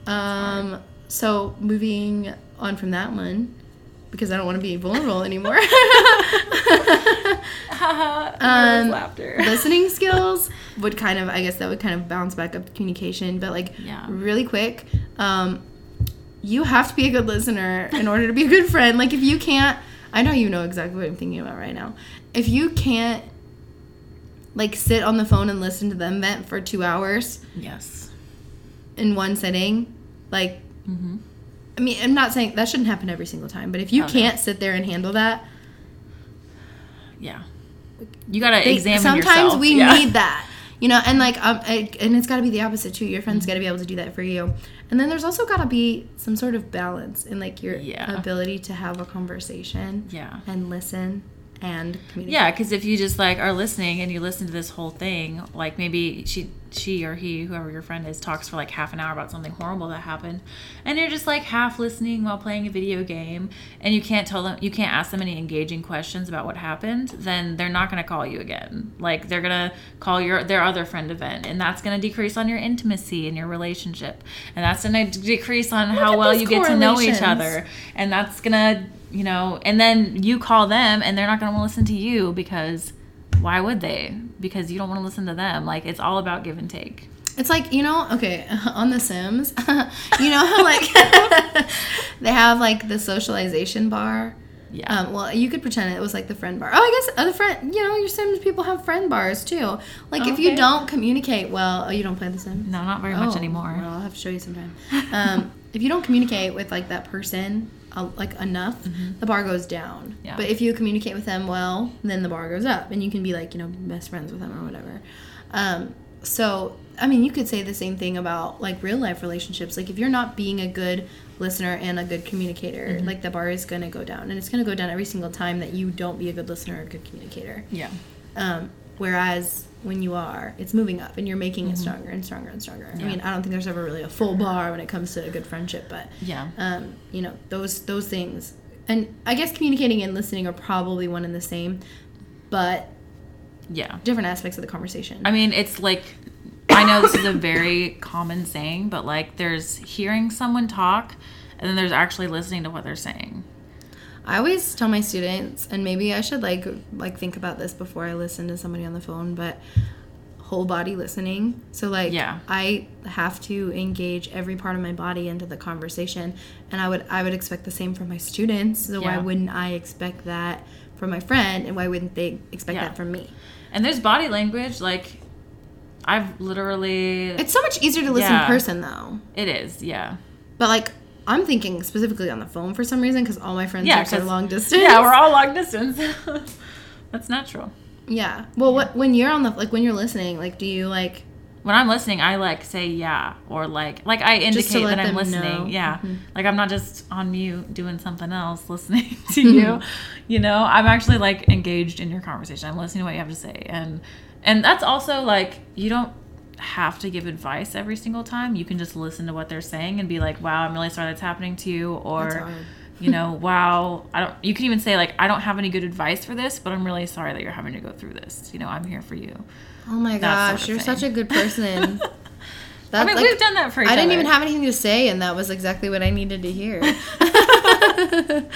Um, so moving on from that one, because I don't want to be vulnerable anymore. um, laughter. listening skills would kind of i guess that would kind of bounce back up to communication but like Yeah. really quick um you have to be a good listener in order to be a good friend like if you can't i know you know exactly what i'm thinking about right now if you can't like sit on the phone and listen to them vent for two hours yes. in one sitting like hmm i mean i'm not saying that shouldn't happen every single time but if you Oh, can't sit there and handle that Yeah. You gotta they- examine sometimes yourself. we Yeah. need that you know and like um I- and it's got to be the opposite too your friends got to be able to do that for you and then there's also got to be some sort of balance in like your Yeah. ability to have a conversation Yeah. and listen and communicate Yeah, because if you just like are listening and you listen to this whole thing, like maybe she, she or he, whoever your friend is, talks for like half an hour about something horrible that happened, and you're just like half listening while playing a video game, and you can't tell them, you can't ask them any engaging questions about what happened, then they're not gonna call you again. Like they're gonna call your their other friend event, and that's gonna decrease on your intimacy in your relationship, and that's gonna decrease on how well you get to know each other, and that's gonna you know, and then you call them and they're not going to listen to you because why would they? Because you don't want to listen to them. Like it's all about give and take. it's like you know okay on the sims you know how like they have like the socialization bar Yeah. Um, well, you could pretend it was like the friend bar. Oh, I guess other friend, you know, your Sims people have friend bars too. Like if you don't communicate well, oh, you don't play the Sims. no, not very much Oh, anymore. Well, I'll have to show you sometime. Um, if you don't communicate with like that person uh, like enough, the bar goes down. Mm-hmm. Yeah. But if you communicate with them well, then the bar goes up, and you can be like you know best friends with them or whatever. Um, so I mean, you could say the same thing about like real life relationships. Like if you're not being a good listener and a good communicator, Mm-hmm. like the bar is gonna go down, and it's gonna go down every single time that you don't be a good listener or a good communicator. Yeah. Um, whereas when you are, it's moving up and you're making it stronger and stronger and stronger. I Mm-hmm. Mean, I don't think there's ever really a full bar when it comes to a good friendship, but Yeah. um, you know, those those things. And I guess communicating and listening are probably one and the same, but Yeah. different aspects of the conversation. I mean, it's like I know this is a very common saying, but like there's hearing someone talk and then there's actually listening to what they're saying. I always tell my students, and maybe I should like like think about this before I listen to somebody on the phone, but whole body listening. So like Yeah. I have to engage every part of my body into the conversation, and I would I would expect the same from my students. So why wouldn't I expect that from my friend, and why wouldn't they expect Yeah. that from me? And there's body language like I've literally It's so much easier to listen Yeah. in person though. it is, yeah. But like I'm thinking specifically on the phone for some reason because all my friends Yeah, are so long distance. Yeah, we're all long distance. That's natural. Yeah. Well, what when you're on the like when you're listening, like do you like when I'm listening, I like say yeah or like like I indicate that I'm listening. know. Yeah, Mhm. like I'm not just on mute doing something else, listening to you. you know, I'm actually like engaged in your conversation. I'm listening to what you have to say, and and that's also like you don't have to give advice every single time. You can just listen to what they're saying and be like, wow, I'm really sorry that's happening to you, or you know, wow, I don't. You can even say like, I don't have any good advice for this, but I'm really sorry that you're having to go through this. You know, I'm here for you. Oh my That sort gosh, of you're thing. such a good person. That's I mean, like, we've done that for I didn't even have anything to say, and that was exactly what I needed to hear.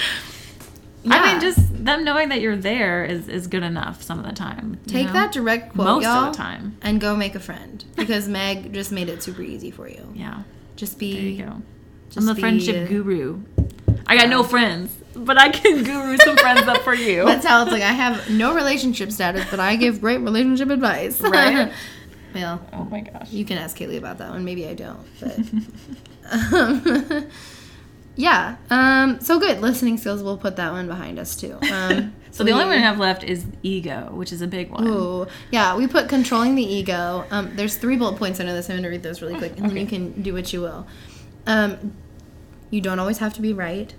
I mean, just them knowing that you're there is, is good enough some of the time. take know? that direct quote, most y'all, of the time. and go make a friend because Meg just made it super easy for you. Yeah, Just be. there you go. Just I'm the friendship guru. I got no friends, but I can guru some friends up for you. That's how it's like. I have no relationship status, but I give great relationship advice. Right. well, oh my gosh. you can ask Kaylee about that one. Maybe I don't, but. um, yeah. Um. So good. Listening skills. We'll put that one behind us too. Um. So the only one I have left is ego, which is a big one. Ooh, yeah, we put controlling the ego. Um, there's three bullet points under this. I'm gonna read those really quick, and then you can do what you will. Um, you don't always have to be right.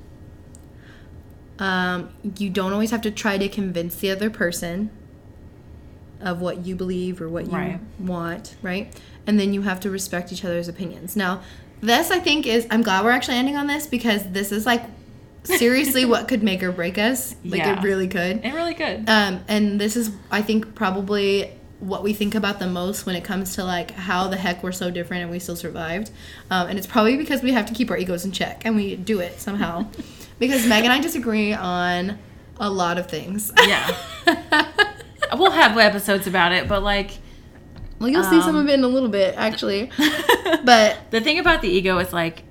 Um, you don't always have to try to convince the other person of what you believe or what you Right. want, right? And then you have to respect each other's opinions. Now, this I think is I'm glad we're actually ending on this because this is like seriously what could make or break us. Like Yeah. it really could. It really could. Um, and this is, I think, probably what we think about the most when it comes to like how the heck we're so different and we still survived. Um, and it's probably because we have to keep our egos in check and we do it somehow. because Meg and I disagree on a lot of things. Yeah. we'll have episodes about it, but like well, you'll see some Um, of it in a little bit, actually. But the thing about the ego is like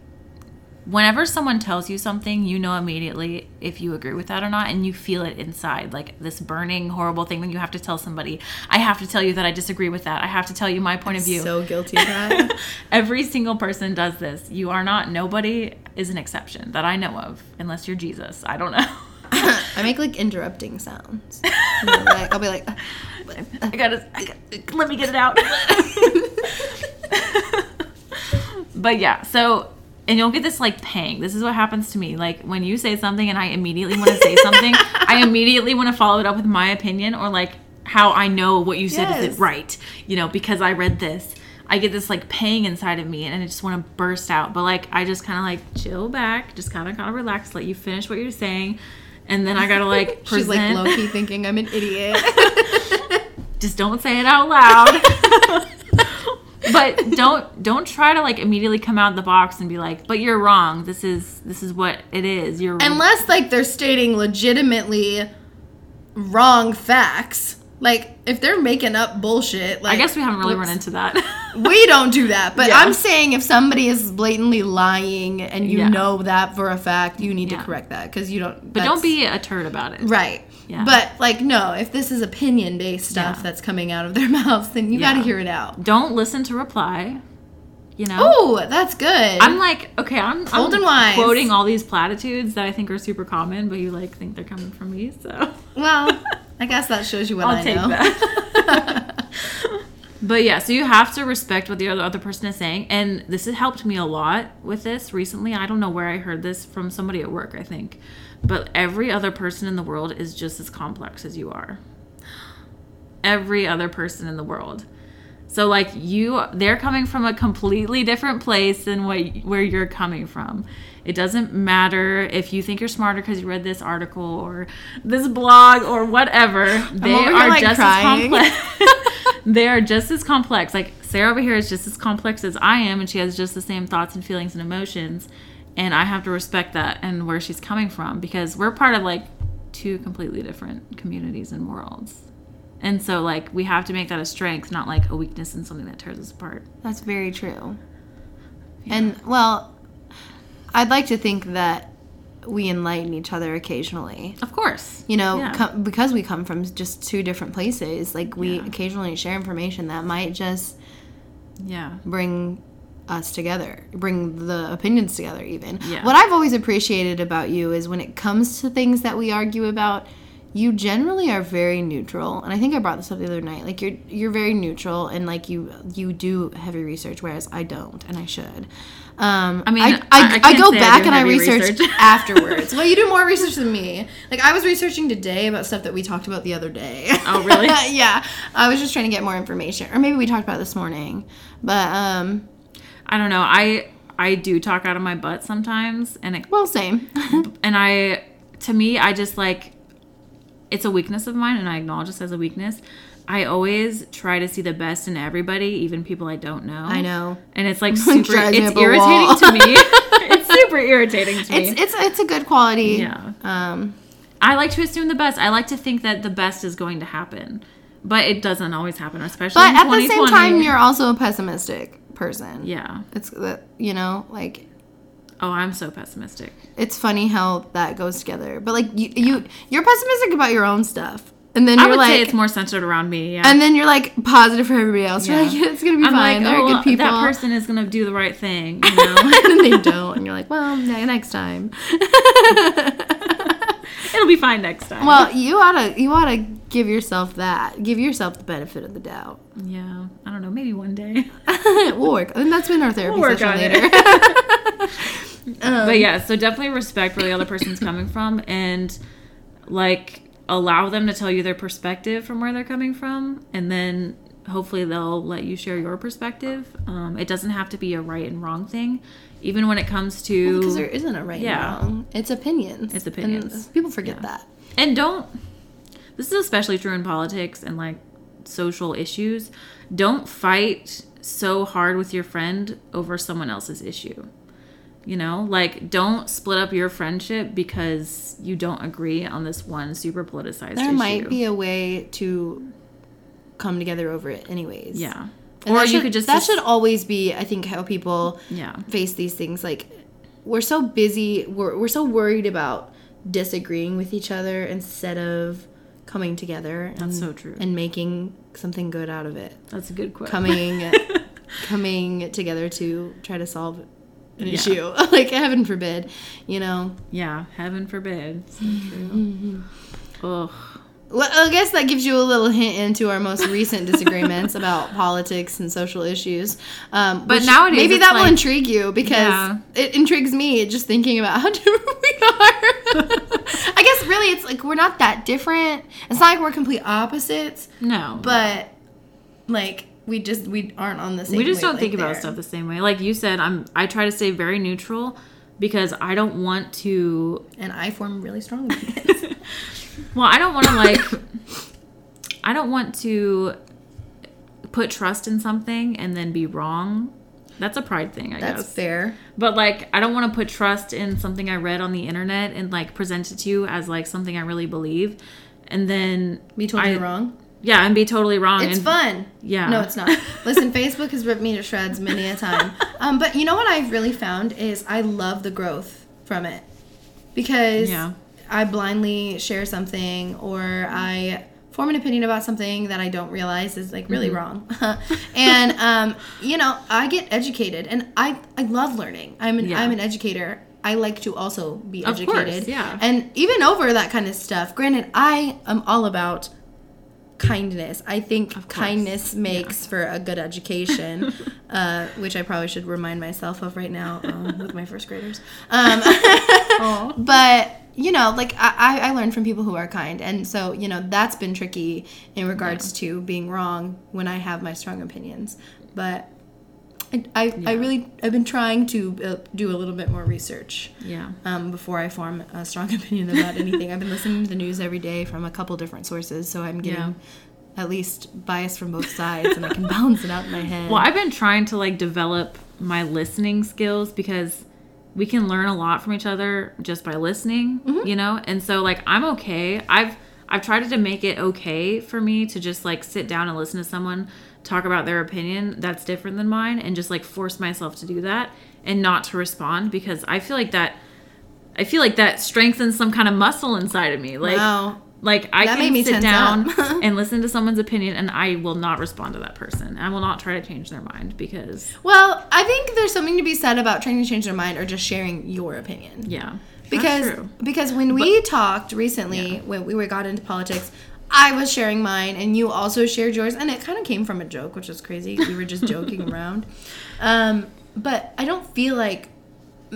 whenever someone tells you something, you know immediately if you agree with that or not, and you feel it inside, like this burning, horrible thing when you have to tell somebody, I have to tell you that I disagree with that. I have to tell you my point of view. so guilty of that. Every single person does this. You are not, nobody is an exception that I know of, unless you're Jesus. I don't know. I make like interrupting sounds. You know, like, I'll be like, uh, I gotta, I gotta, let me get it out. but yeah, so, and you'll get this like pang. This is what happens to me. Like when you say something and I immediately want to say something, I immediately want to follow it up with my opinion or like how I know what you said is Yes. it right, you know, because I read this. I get this like pang inside of me and I just want to burst out. But like I just kind of like chill back, just kind of kind of relax, let you finish what you're saying. And then I gotta like present. she's like low key thinking I'm an idiot. just don't say it out loud. but don't don't try to like immediately come out of the box and be like, "But you're wrong. This is this is what it is. You're wrong. Unless like they're stating legitimately wrong facts. Like if they're making up bullshit, like I guess we haven't really run into that. We don't do that, but Yeah. I'm saying if somebody is blatantly lying and you Yeah. know that for a fact, you need Yeah. to correct that because you don't. but don't be a turd about it. right. Yeah. But like, no, if this is opinion based stuff that's coming out of their mouths, then you got to hear it out. Don't listen to reply. You know. Oh, that's good. I'm like, okay, I'm, I'm Old and wise. quoting all these platitudes that I think are super common, but you like think they're coming from me, so well, I guess that shows you what I'll I take know. that. But yeah, so you have to respect what the other other person is saying, and this has helped me a lot with this recently. I don't know where I heard this from somebody at work, I think, but every other person in the world is just as complex as you are. Every other person in the world. So like you, they're coming from a completely different place than what where you're coming from. It doesn't matter if you think you're smarter because you read this article or this blog or whatever. They here, are like, just crying. as complex. they are just as complex. Like Sarah over here is just as complex as I am, and she has just the same thoughts and feelings and emotions. And I have to respect that and where she's coming from because we're part of like two completely different communities and worlds. And so, like, we have to make that a strength, not like a weakness and something that tears us apart. That's very true. And well, I'd like to think that we enlighten each other occasionally. Of course. You know, Yeah. com- because we come from just two different places, like we Yeah. occasionally share information that might just Yeah. bring us together, bring the opinions together even. Yeah. What I've always appreciated about you is when it comes to things that we argue about, you generally are very neutral. And I think I brought this up the other night. Like you're you're very neutral and like you you do heavy research whereas I don't and I should. Um, I mean, I, I- I, I go say I back and I research research. afterwards. well, you do more research than me. Like I was researching today about stuff that we talked about the other day. Oh, really? yeah. I was just trying to get more information, or maybe we talked about it this morning. But um, I don't know. I I do talk out of my butt sometimes, and it well, same. and I to me I just like it's a weakness of mine and I acknowledge this as a weakness. I always try to see the best in everybody, even people I don't know. I know. And it's like super it's irritating to me. it's super irritating to me. It's it's it's a good quality. Yeah. Um. I like to assume the best. I like to think that the best is going to happen. But it doesn't always happen, especially But in at the same 2020. time, you're also a pessimistic person. Yeah. It's that you know like Oh, I'm so pessimistic. it's funny how that goes together. But like you you you're pessimistic about your own stuff, and then I you're would like. say it's more centered around me. Yeah. and then you're like positive for everybody else. You're Yeah. like, it's gonna be I'm fine. like, They're oh, good people. that person is gonna do the right thing. You know, and then they don't, and you're like, well, next time. it'll be fine next time. well, you oughta you oughta give yourself that. Give yourself the benefit of the doubt. yeah, I don't know. Maybe one day. we'll work. And that's been our therapy We'll work session on later. it. Um, but yeah, so definitely respect where the other person's coming from, and like allow them to tell you their perspective from where they're coming from, and then hopefully they'll let you share your perspective. Um, it doesn't have to be a right and wrong thing, even when it comes to because there isn't a right Yeah. and wrong. It's opinions. It's And opinions. people forget Yeah. that. and don't this is especially true in politics and like social issues don't fight so hard with your friend over someone else's issue you know like don't split up your friendship because you don't agree on this one super politicized There issue might be a way to come together over it, anyways. yeah And or you should- could just that should always be i think how people yeah face these things like we're so busy we're, we're so worried about disagreeing with each other instead of coming together and, That's so true. and making something good out of it that's a good quote coming coming together to try to solve an Yeah. issue like heaven forbid you know yeah heaven forbid so Mm-hmm. true Ugh. Well, I guess that gives you a little hint into our most recent disagreements about politics and social issues. Um, But nowadays maybe that will intrigue you because Yeah. it intrigues me just thinking about how different we are. I guess really it's like we're not that different. It's not like we're complete opposites, no but like we just we aren't on the same. we just don't think about there. stuff the same way like you said i'm i try to stay very neutral because i don't want to And I form really strong opinions. Well i don't want to like i don't want to put trust in something and then be wrong that's a pride thing i That's guess That's fair. but like i don't want to put trust in something i read on the internet and like present it to you as like something i really believe and then Be totally I- wrong. yeah and be totally wrong It's and fun. yeah No, it's not. Listen, Facebook has ripped me to shreds many a time. Um, but you know what I've really found is I love the growth from it because Yeah. I blindly share something or I form an opinion about something that I don't realize is like really wrong. and um, you know, I get educated and I I love learning. I'm an Yeah. I'm an educator. I like to also be Of course, educated. yeah. And even over that kind of stuff. Granted, I am all about kindness. I think kindness makes for a good education, uh, which I probably should remind myself of right now um, with my first graders. Um, but you know, like I, I learned from people who are kind, and so you know that's been tricky in regards to being wrong when I have my strong opinions. But I I, I really I've been trying to uh, do a little bit more research yeah um, before I form a strong opinion about anything. I've been listening to the news every day from a couple different sources, so I'm getting Yeah. at least bias from both sides, and I can balance it out in my head. Well, I've been trying to like develop my listening skills because we can learn a lot from each other just by listening, Mm-hmm. you know? And so like I'm okay. I've I've tried to make it okay for me to just like sit down and listen to someone talk about their opinion that's different than mine and just like force myself to do that and not to respond because I feel like that I feel like that strengthens some kind of muscle inside of me. Like wow. Like I That can sit down and listen to someone's opinion, and I will not respond to that person. I will not try to change their mind because, Well, I think there's something to be said about trying to change their mind or just sharing your opinion. yeah, that's because true. because when we talked recently when we were got into politics i was sharing mine and you also shared yours and it kind of came from a joke which was crazy we were just joking around um, but i don't feel like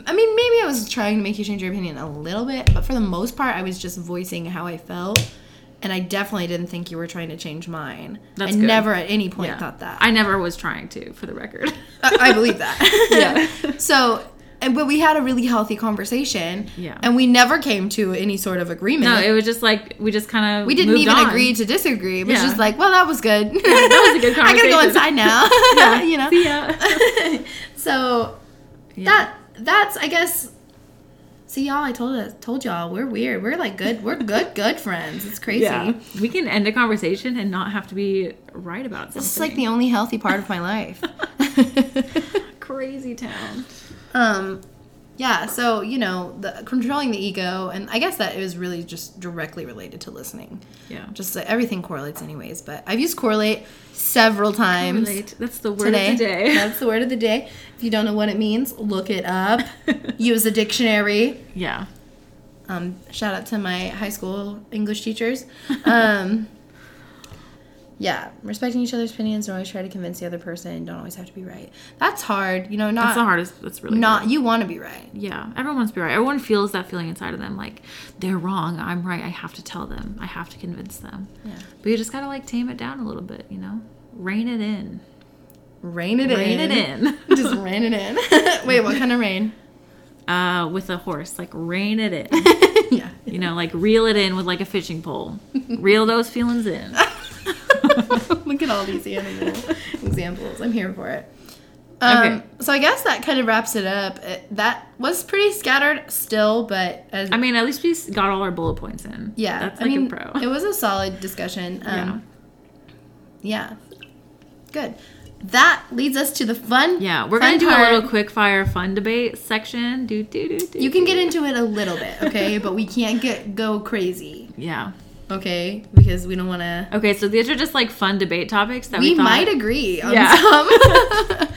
i mean maybe i was trying to make you change your opinion a little bit but for the most part i was just voicing how i felt and i definitely didn't think you were trying to change mine That's i good. never at any point Yeah. thought that I never was trying to, for the record. I, I believe that. Yeah. so, and but we had a really healthy conversation. Yeah. And we never came to any sort of agreement. No, it was just like we just kind of we didn't even agree to disagree. It was Yeah. just like, well, that was good. that was a good conversation. I gotta go inside now. yeah. you know. See ya. so Yeah. that that's I guess. See y'all, I told us, told y'all we're weird. We're like good. We're good, good friends. It's crazy. Yeah, we can end a conversation and not have to be right about something. This is like the only healthy part of my life. crazy town. um, yeah. So you know, the controlling the ego, and I guess that is really just directly related to listening. Yeah, Just that everything correlates, anyways. But I've used correlate several times. Relate. That's the word today. of the day. That's the word of the day. If you don't know what it means, look it up. Use a dictionary. yeah, Um, shout out to my high school English teachers. Um, yeah, respecting each other's opinions. Don't always try to convince the other person. Don't always have to be right. That's hard. You know, not that's the hardest. That's really not. hard. You want to be right. Yeah, everyone wants to be right. Everyone feels that feeling inside of them, like they're wrong. I'm right. I have to tell them. I have to convince them. Yeah. But you just gotta like tame it down a little bit. You know, rein it in. Rein it Rein in. it in. Just rein it in. Wait, what kind of rain? Uh, with a horse, like rein it in. yeah. You know, like reel it in with like a fishing pole. Reel those feelings in. Look at all these animal examples. I'm here for it. Um, Okay. So I guess that kind of wraps it up. It, that was pretty scattered still, but as, I mean, at least we got all our bullet points in. yeah, that's I mean, a pro. it was a solid discussion. Um, yeah. Good. That leads us to the fun. yeah, we're fun gonna do part. a little quick fire fun debate section. Do do do do. You can get into it a little bit, okay, but we can't get go crazy, Yeah. Okay, because we don't want to. Okay, so these are just like fun debate topics that We we, thought, might agree on Yeah. some.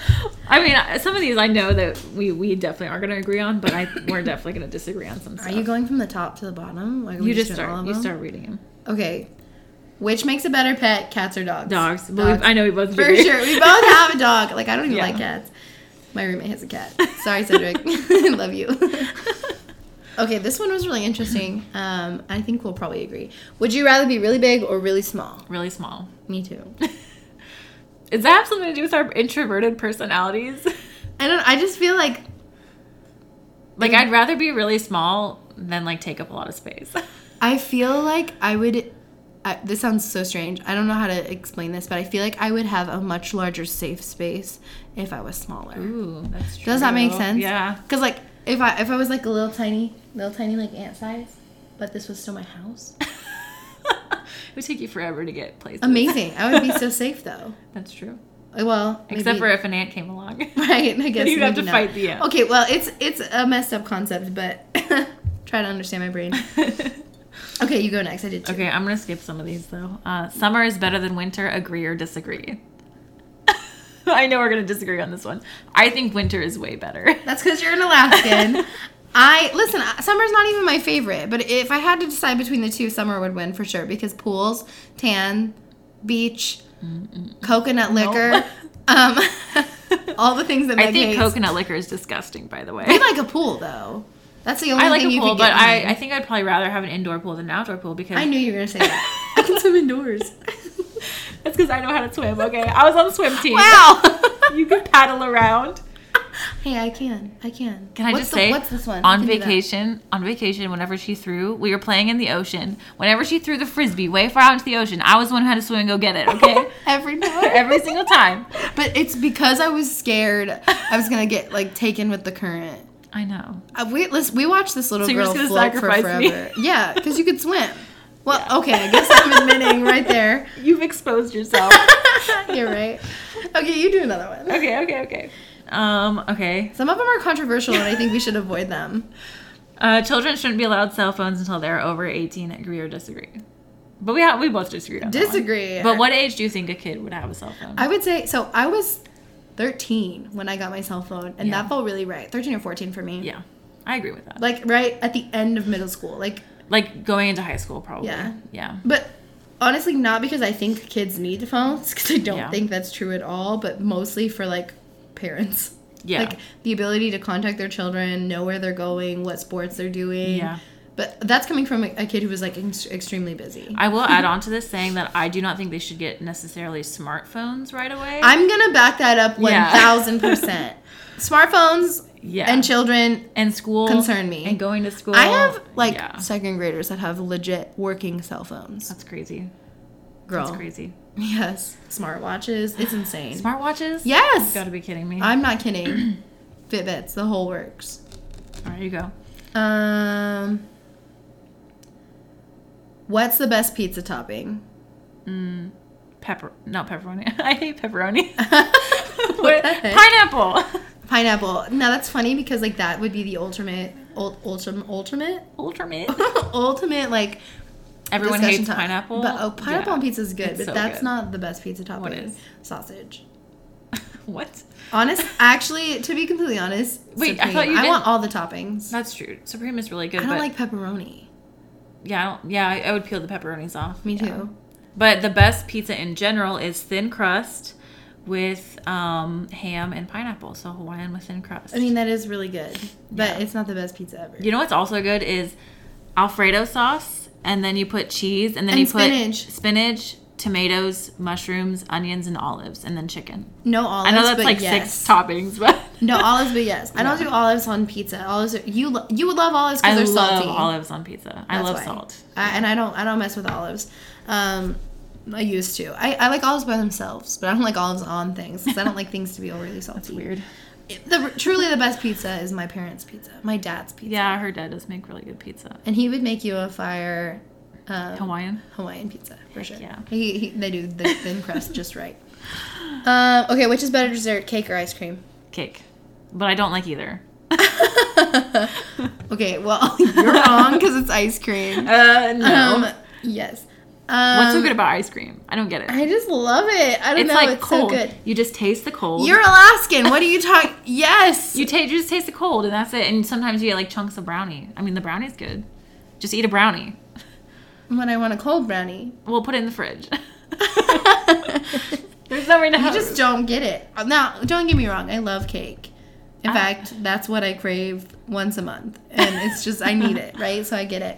I mean, uh, some of these I know that we we definitely are gonna agree on, but I we're definitely gonna disagree on some Are stuff. you going from the top to the bottom? Like, we You just start. You start reading them. Okay. Which makes a better pet, cats or dogs? Dogs. Dogs. I know we both For agree. sure. We both have a dog. Like, I don't even Yeah. like cats. My roommate has a cat. Sorry, Cedric. Love you. Okay, this one was really interesting. Um, I think we'll probably agree. Would you rather be really big or really small? really small. Me too. Does that have something to do with our introverted personalities? I don't. I just feel like like, I'd rather be really small than like take up a lot of space. I feel like I would. I, this sounds so strange. I don't know how to explain this, but I feel like I would have a much larger safe space if I was smaller. Ooh, that's true. Does that make sense? Yeah. Cause like if I if I was like a little tiny, little tiny like ant size, but this was still my house. it would take you forever to get places. Amazing. I would be so safe though. That's true. Uh, Well, Except for if an ant came along. right. I guess you'd have to not. fight the ant. Okay. Well, it's it's a messed up concept, but try to understand my brain. Okay, you go next. I did. Too. okay, I'm gonna skip some of these though. Uh, summer is better than winter. Agree or disagree? I know we're gonna disagree on this one. I think winter is way better. That's because you're an Alaskan. I listen. Summer's not even my favorite, but if I had to decide between the two, summer would win for sure because pools, tan, beach, coconut liquor, um, all the things that Meg I think hates. coconut liquor is disgusting. By the way, I like a pool though. That's the only I like thing a pool, but I. I think I'd probably rather have an indoor pool than an outdoor pool because I knew you were gonna say that. I can swim indoors. That's because I know how to swim. Okay, I was on the swim team. wow. you can paddle around. hey, I can. I can. Can I What's just the- say, what's this one? on I can do that. vacation, on vacation, whenever she threw, we were playing in the ocean. Whenever she threw the frisbee way far out into the ocean, I was the one who had to swim and go get it. Okay, Every time. every single time. But it's because I was scared I was gonna get like taken with the current. I know. Uh, we listen, we watched this little So girl float for sacrifice me? forever. Yeah, because you could swim. Well, okay, I guess I'm admitting right there. You've exposed yourself. You're right. Okay, you do another one. okay, okay, okay. Um, okay. Some of them are controversial, and I think we should avoid them. Uh, children shouldn't be allowed cell phones until they're over 18. Agree or disagree? But we have, we both disagree on that one. Disagree. But what age do you think a kid would have a cell phone? I would say so. I was 13 when I got my cell phone, and Yeah. that felt really right. 13 or 14 for me. yeah, I agree with that. Like right at the end of middle school. Like, Like going into high school, probably. Yeah. Yeah. but honestly, not because I think kids need phones, because I don't Yeah. think that's true at all. But mostly for like parents. Yeah. Like the ability to contact their children, know where they're going, what sports they're doing. Yeah. But that's coming from a, kid who was like ex- extremely busy. I will add on to this saying that I do not think they should get necessarily smartphones right away. I'm gonna back that up one Yeah. thousand percent. Smartphones Yeah. and children. and school concern me. and going to school. I have like yeah, second graders that have legit working cell phones. that's crazy. Girl, That's crazy. yes, smartwatches. It's insane. Smartwatches? Yes, You gotta be kidding me. I'm not kidding. Fitbits, the whole works. All right, you go. Um, what's the best pizza topping? Pepper, not pepperoni. I hate pepperoni. What? Pineapple. Pineapple. Now that's funny because like that would be the ultimate, ult, ultimate, ultimate, Ultimate. ultimate like Everyone hates time. pineapple. But oh, pineapple Yeah. on pizza is good, It's but so that's good. not the best pizza topping. What is? Sausage. what? Honest, actually, to be completely honest, Wait, I thought you I did- want all the toppings. That's true. Supreme is really good. I don't like pepperoni. yeah, I don't, yeah, I, I would peel the pepperonis off. Me Yeah. too. But the best pizza in general is thin crust with um, ham and pineapple. So Hawaiian with thin crust. I mean, that is really good, but Yeah. it's not the best pizza ever. you know what's also good is Alfredo sauce, and then you put cheese, and then And you spinach. put spinach, tomatoes, mushrooms, onions, and olives, and then chicken. No olives. I know that's like yes. six toppings, but No olives, but yes. I don't do olives on pizza. Olives, are, you lo- you would love olives because they're salty. I love olives on pizza. I love why. salt. I, and I don't I don't mess with olives. Um, I used to. I, I like olives by themselves, but I don't like olives on things because I don't like things to be overly salty. That's weird. The truly the best pizza is my parents' pizza, my dad's pizza, Yeah, her dad does make really good pizza. and he would make you a fire um, Hawaiian. Hawaiian pizza for sure. yeah. he, he they do the thin crust just right. Um, okay, which is better dessert, cake or ice cream? Cake. But I don't like either. Okay, well you're wrong because it's ice cream. Uh, no. Um, yes. Um, What's so good about ice cream? I don't get it. I just love it. I don't it's know. like it's cold. so good. You just taste the cold. You're Alaskan. What are you talking? Yes. you, ta- you just taste the cold, and that's it. And sometimes you get like chunks of brownie. I mean, the brownie's good. Just eat a brownie. when I want a cold brownie. We'll put it in the fridge. There's nowhere to You just don't get it. Now, don't get me wrong. I love cake. In fact, that's what I crave once a month, and it's just I need it, right? So I get it.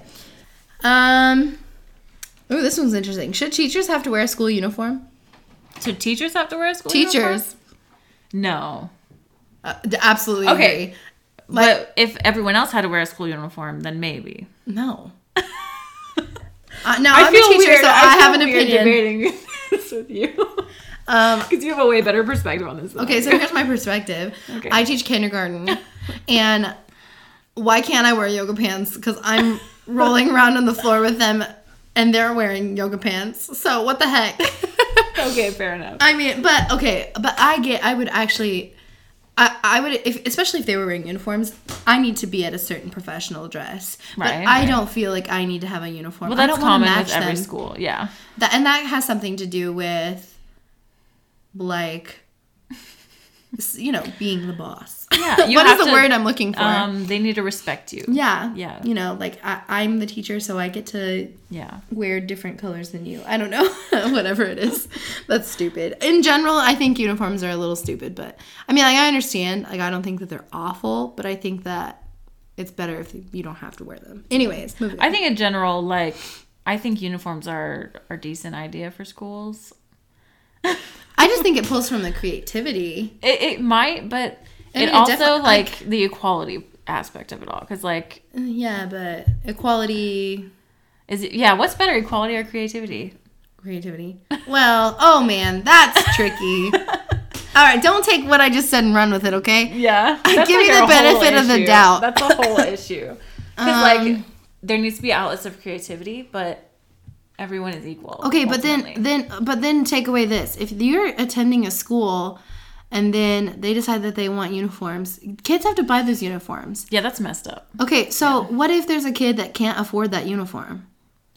Um. Ooh, this one's interesting. Should teachers have to wear a school uniform? Should teachers have to wear a school uniform? Teachers, No. uh, absolutely Okay. agree. but if everyone else had to wear a school uniform, then maybe. No. Uh, now I'm a teacher, so I, feel have an weird opinion. debating this with you. Um, Because you have a way better perspective on this. Okay, I so here's my perspective. Okay. I teach kindergarten, and why can't I wear yoga pants? Because I'm rolling around on the floor with them, and they're wearing yoga pants. So what the heck? okay, fair enough. I mean, but okay, but I get. I would actually. I, I would, if, especially if they were wearing uniforms, I need to be at a certain professional dress. Right, but I right. don't feel like I need to have a uniform. Well, I that's don't want to common match with every them. school. Yeah. That, and that has something to do with, like, you know, being the boss. Yeah, you what is the to- word I'm looking for? Um, they need to respect you. yeah. yeah. You know, like I, I'm the teacher, so I get to Yeah. wear different colors than you. I don't know. Whatever it is. That's stupid. In general, I think uniforms are a little stupid, but I mean, like, I understand. Like, I don't think that they're awful, but I think that it's better if you don't have to wear them. Anyways, moving on. I think in general, like, I think uniforms are are decent idea for schools. I just think it pulls from the creativity. It, it might, but I mean, it it also defi- like the equality aspect of it all. Because like, Yeah, but equality, is it yeah? What's better, equality or creativity? creativity. Well, oh man, that's tricky. All right, don't take what I just said and run with it, okay? Yeah, give you the benefit of the doubt. That's a whole issue. Because like, Um, there needs to be outlets of creativity, but everyone is equal. Okay, but then then but then take away this. If you're attending a school and then they decide that they want uniforms, kids have to buy those uniforms. yeah, that's messed up. Okay, so what if there's a kid that can't afford that uniform?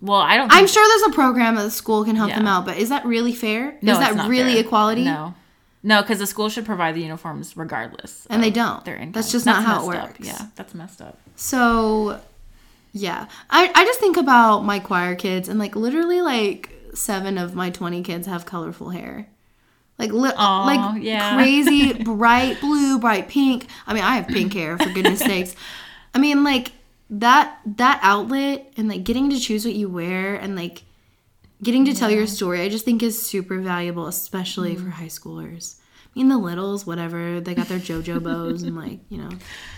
Well, I don't. I'm sure there's a program that the school can help them out, but is that really fair? No, is that it's not really fair. equality? No, no, because the school should provide the uniforms regardless. And they don't. Their income. That's just not how it messed up. works. Yeah, that's messed up. So, yeah. I, I just think about my choir kids, and like literally, like seven of my 20 kids have colorful hair. Like, li- Aw, like yeah. crazy bright blue, bright pink. I mean, I have pink hair for goodness sakes. I mean, like that that outlet and like getting to choose what you wear and like getting to tell your story. I just think is super valuable, especially Mm-hmm. for high schoolers, mean, the littles, whatever, they got their JoJo bows and like you know,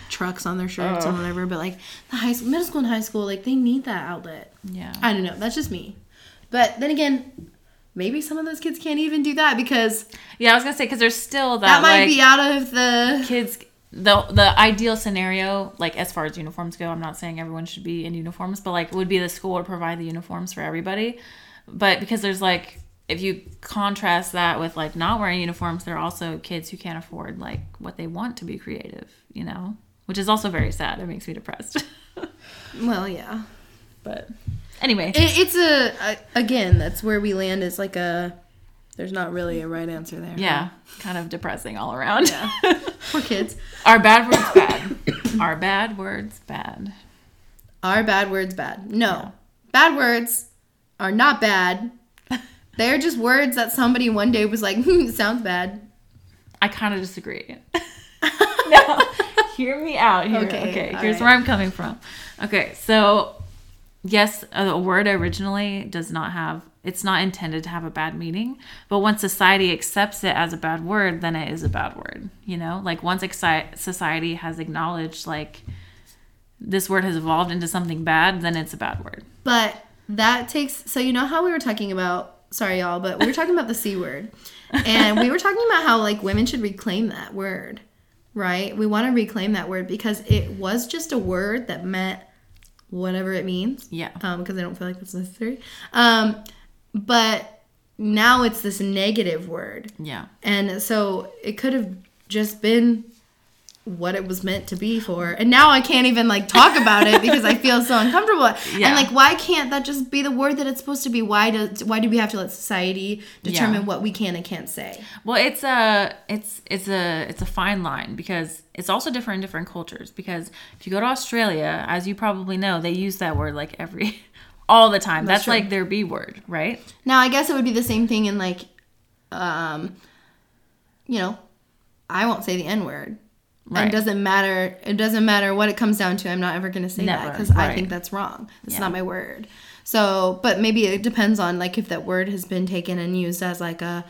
trucks on their shirts and whatever. But like the high school, middle school and high school, like they need that outlet. Yeah. I don't know. That's just me. But then again, maybe some of those kids can't even do that because Yeah, I was gonna say because there's still that, that might like be out of the. kids. The the ideal scenario, like as far as uniforms go, I'm not saying everyone should be in uniforms, but like would be the school would provide the uniforms for everybody. But because there's like if you contrast that with like not wearing uniforms, there are also kids who can't afford like what they want to be creative, you know, which is also very sad. It makes me depressed. Well, yeah. but anyway, It, it's a, a again. That's where we land. Is like a. There's not really a right answer there. yeah, kind of depressing all around. Yeah, Poor kids. Are bad words bad? Are bad words bad? Are bad words bad? No. Bad words are not bad. They're just words that somebody one day was like, hmm, sounds bad. I kind of disagree. no, hear me out here. Okay, Okay, here's right. where I'm coming from. Okay, so yes, a word originally does not have, it's not intended to have a bad meaning, but once society accepts it as a bad word, then it is a bad word. You know, like once society has acknowledged, like, this word has evolved into something bad, then it's a bad word. But that takes, so you know how we were talking about, sorry y'all, but we were talking about the C word. And we were talking about how like women should reclaim that word, right? We want to reclaim that word because it was just a word that meant whatever it means. Yeah. um, because I don't feel like that's necessary. Um, but now it's this negative word, Yeah. and so it could have just been what it was meant to be for. And now I can't even like talk about it because I feel so uncomfortable. Yeah. And like, why can't that just be the word that it's supposed to be? Why does why do we have to let society determine Yeah. what we can and can't say? Well, it's a it's it's a it's a fine line because it's also different in different cultures. Because if you go to Australia, as you probably know, they use that word like every all the time. That's, true. like their B word, right? Now I guess it would be the same thing in like, um, you know, I won't say the N word. Right. It doesn't matter. It doesn't matter what it comes down to. I'm not ever going to say that Never, because I think that's wrong. It's Yeah. not my word. So, but maybe it depends on like if that word has been taken and used as like a,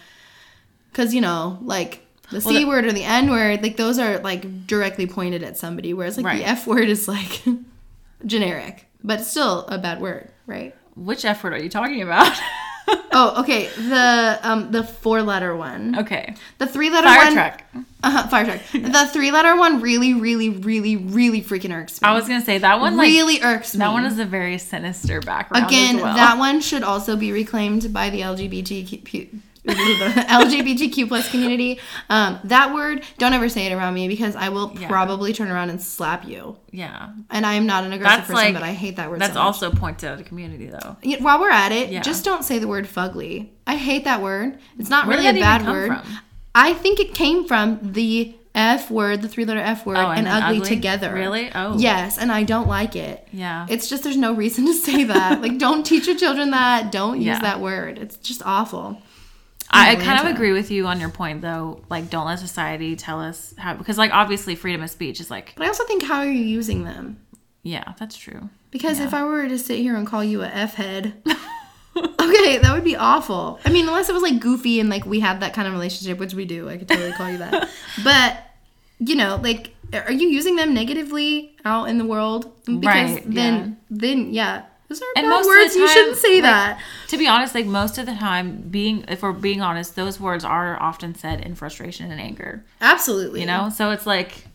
because you know, like the Well, c the- word or the n word, like those are like directly pointed at somebody, whereas like Right. the f word is like generic, but still a bad word, right? Which F word are you talking about? Oh, okay. The um the four letter one. okay, The three letter fire one. truck. Uh-huh, fire truck. the three letter one really, really, really, really freaking irks me. I was gonna say that one like really irks me. that one is a very sinister background. Again, well. that one should also be reclaimed by the LGBTQ. the LGBTQ plus community. Um, that word, don't ever say it around me because I will Yeah. probably turn around and slap you. yeah, And I am not an aggressive That's person, like- but I hate that word. that's so also pointed out a community though. Yeah, While we're at it, Yeah. just don't say the word fugly. I hate that word. It's not Where really a bad even come word. from? I think it came from the F word, the three letter F word, Oh, and, and ugly, ugly? together. Really? Oh. Yes, and I don't like it. Yeah. It's just there's no reason to say that. like, don't teach your children that. Don't use Yeah. that word. It's just awful. I, I kind of agree with you on your point though. Like, don't let society tell us how because like obviously freedom of speech is like But I also think how are you using them? yeah, that's true. Because if I were to sit here and call you a F head, okay, that would be awful. I mean, unless it was like goofy and like we had that kind of relationship, which we do, I could totally call you that. But you know, like, are you using them negatively out in the world? Because Right, then, yeah. then yeah, those are And bad most of the words. you time, shouldn't say like, that. To be honest, like most of the time, being if we're being honest, those words are often said in frustration and anger. Absolutely. You know, so it's like.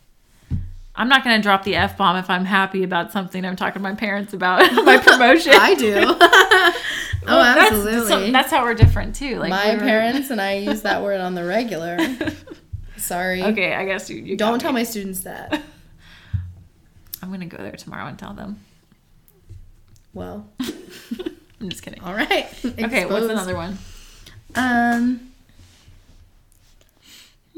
I'm not gonna drop the f bomb if I'm happy about something I'm talking to my parents about my promotion. I do. oh, That's- absolutely. so that's how we're different too. Like My we were- parents and I use that word on the regular. Sorry. Okay, I guess you. you Don't tell my students that. I'm gonna go there tomorrow and tell them. Well, I'm just kidding. all right. Okay, what's another one? Um.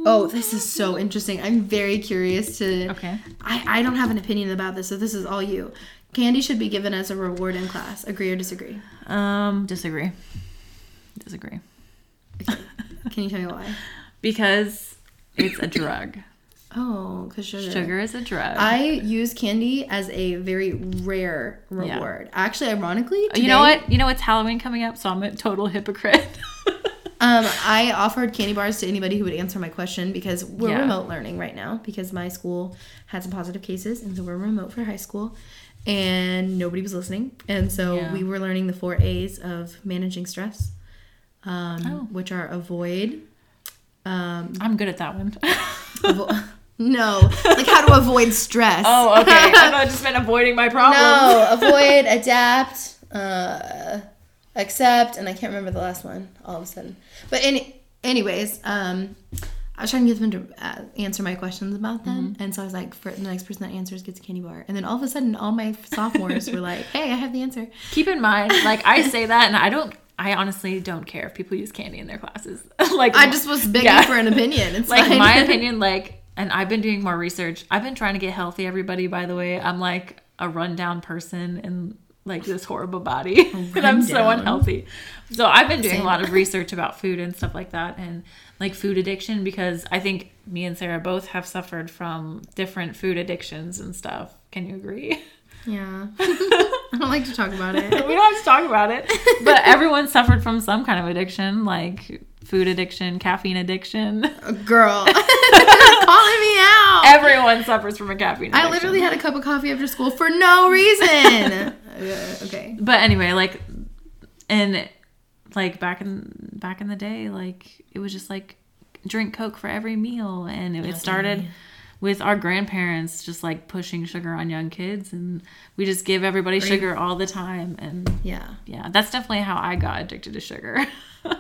Oh, this is so interesting. I'm very curious to. Okay. I, I don't have an opinion about this, so this is all you. Candy should be given as a reward in class. Agree or disagree? Um, disagree. Disagree. Okay. Can you tell me why? Because it's a drug. Oh, because sugar. Sugar is a drug. I use candy as a very rare reward. Actually, ironically, you know what? You know it's Halloween coming up, so I'm a total hypocrite. Um, I offered candy bars to anybody who would answer my question because we're Yeah. remote learning right now because my school had some positive cases and so we're remote for high school and nobody was listening and so Yeah. we were learning the four A's of managing stress, um, Oh. which are avoid. Um, I'm good at that one. avo- no, like how to avoid stress. oh, okay. I thought it just meant avoiding my problem. No, avoid, adapt, uh, accept, and I can't remember the last one all of a sudden. But any, anyways, um, I was trying to get them to uh, answer my questions about them, and so I was like, for the next person that answers gets a candy bar, and then all of a sudden, all my sophomores were like, "Hey, I have the answer." Keep in mind, like I say that, and I don't. I honestly don't care if people use candy in their classes. like I just was begging Yeah. for an opinion. It's like fine. my opinion like and i've been doing more research. I've been trying to get healthy everybody by the way. I'm like a rundown person in like this horrible body. And i'm so unhealthy. So i've been doing Same. a lot of research about food and stuff like that and like food addiction because i think me and sarah both have suffered from different food addictions and stuff. Can you agree Yeah, I don't like to talk about it. we don't have to talk about it but everyone suffered from some kind of addiction like food addiction caffeine addiction Girl, calling me out. everyone suffers from a caffeine addiction I literally had a cup of coffee after school for no reason. Uh, okay. but anyway like and like back in back in the day like it was just like drink coke for every meal and it, it started. With our grandparents just like pushing sugar on young kids and we just give everybody sugar all the time and Yeah. yeah that's definitely how i got addicted to sugar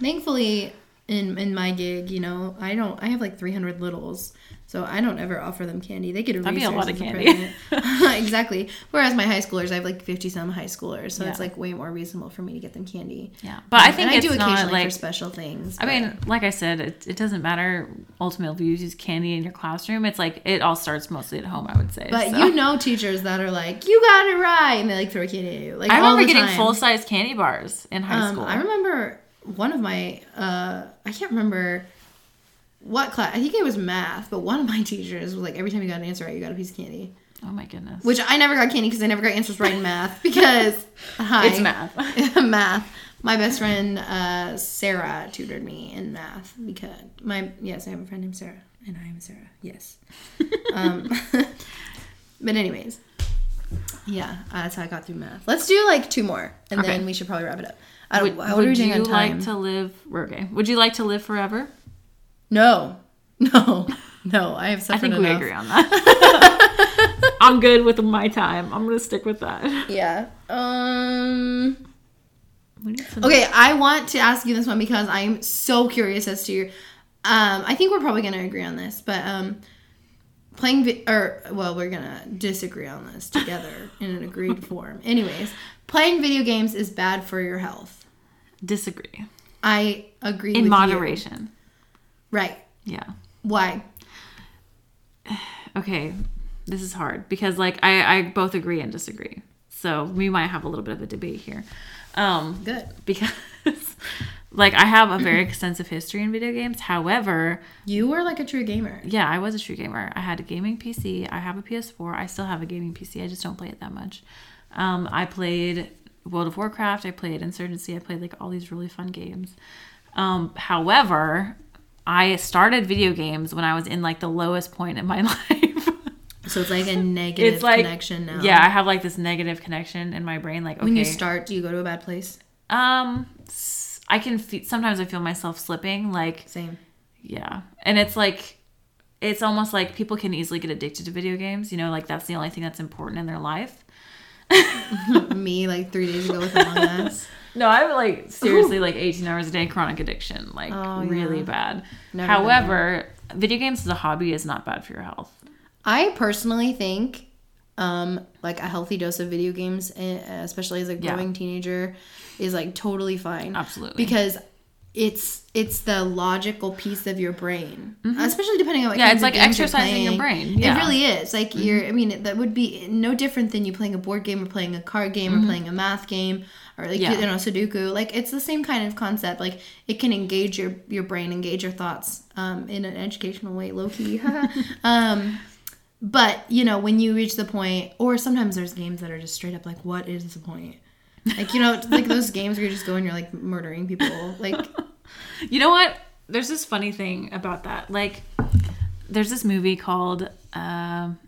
Thankfully, in in my gig, you know, I don't. I have like 300 littles, so I don't ever offer them candy. They get a That'd be a lot of candy. exactly. Whereas my high schoolers, I have like 50 some high schoolers, so it's like way more reasonable for me to get them candy. yeah but i Um, think and I do not occasionally like for special things. I but- mean, like I said, it, it doesn't matter ultimately if you use candy in your classroom. It's like it all starts mostly at home, I would say. But so. you know teachers that are like, you got it right, and they like throw candy at you. Like I remember getting full size candy bars in high Um, school. I remember one of my, uh, I can't remember what class. I think it was math, but one of my teachers was like, every time you got an answer right, you got a piece of candy. oh my goodness. Which I never got candy because I never got answers right in math because hi, It's math. math. My best friend uh, Sarah tutored me in math because my yes, I have a friend named Sarah, and I am Sarah. Yes. um, but anyways, yeah, uh, that's how I got through math. Let's do like two more, and Okay. then we should probably wrap it up. I don't. would what are we would you like to live? Okay. Would you like to live forever? no, no, no. I have I suffered think we agree on that. I'm good with my time. I'm gonna stick with that. Yeah. Um. We need some- Okay, I want to ask you this one because I'm so curious as to your. Um, I think we're probably gonna agree on this, but um, playing vi- or well, we're gonna disagree on this together in an agreed form. Anyways, playing video games is bad for your health. Disagree. I agree In moderation. You. Right? Yeah. Why? okay this is hard because like i i both agree and disagree so we might have a little bit of a debate here um Good. because like i have a very extensive history in video games however You were like a true gamer. yeah i was a true gamer i had a gaming pc i have a ps4 i still have a gaming pc i just don't play it that much um i played world of warcraft i played insurgency i played like all these really fun games um however i started video games when i was in like the lowest point in my life So it's like a negative it's like connection now. Yeah, I have like this negative connection in my brain. Like, okay, When you start, do you go to a bad place? um, I can fe- sometimes I feel myself slipping. Like, Same. yeah, and it's like, it's almost like people can easily get addicted to video games. You know, like that's the only thing that's important in their life. Me like three days ago with Among Us. No, I'm like seriously like 18 hours a day chronic addiction, like Oh, really yeah. bad. Never However, video games as a hobby is not bad for your health. I personally think um like a healthy dose of video games eh, especially as a Yeah. growing teenager is like totally fine Absolutely. because it's it's the logical piece of your brain especially depending on what Mm-hmm. Yeah, it's like exercising your brain. Yeah. Mm-hmm. it really is like you're i mean that would be no different than you playing a board game or playing a card game or playing a math game or like Mm-hmm. Yeah. you know sudoku like it's the same kind of concept like it can engage your your brain engage your thoughts um in an educational way low key um but you know, when you reach the point, or sometimes there's games that are just straight up like, "What is the point?" Like you know, like those games where you just go and you're like murdering people. Like You know what? There's this funny thing about that. Like, there's this movie called. um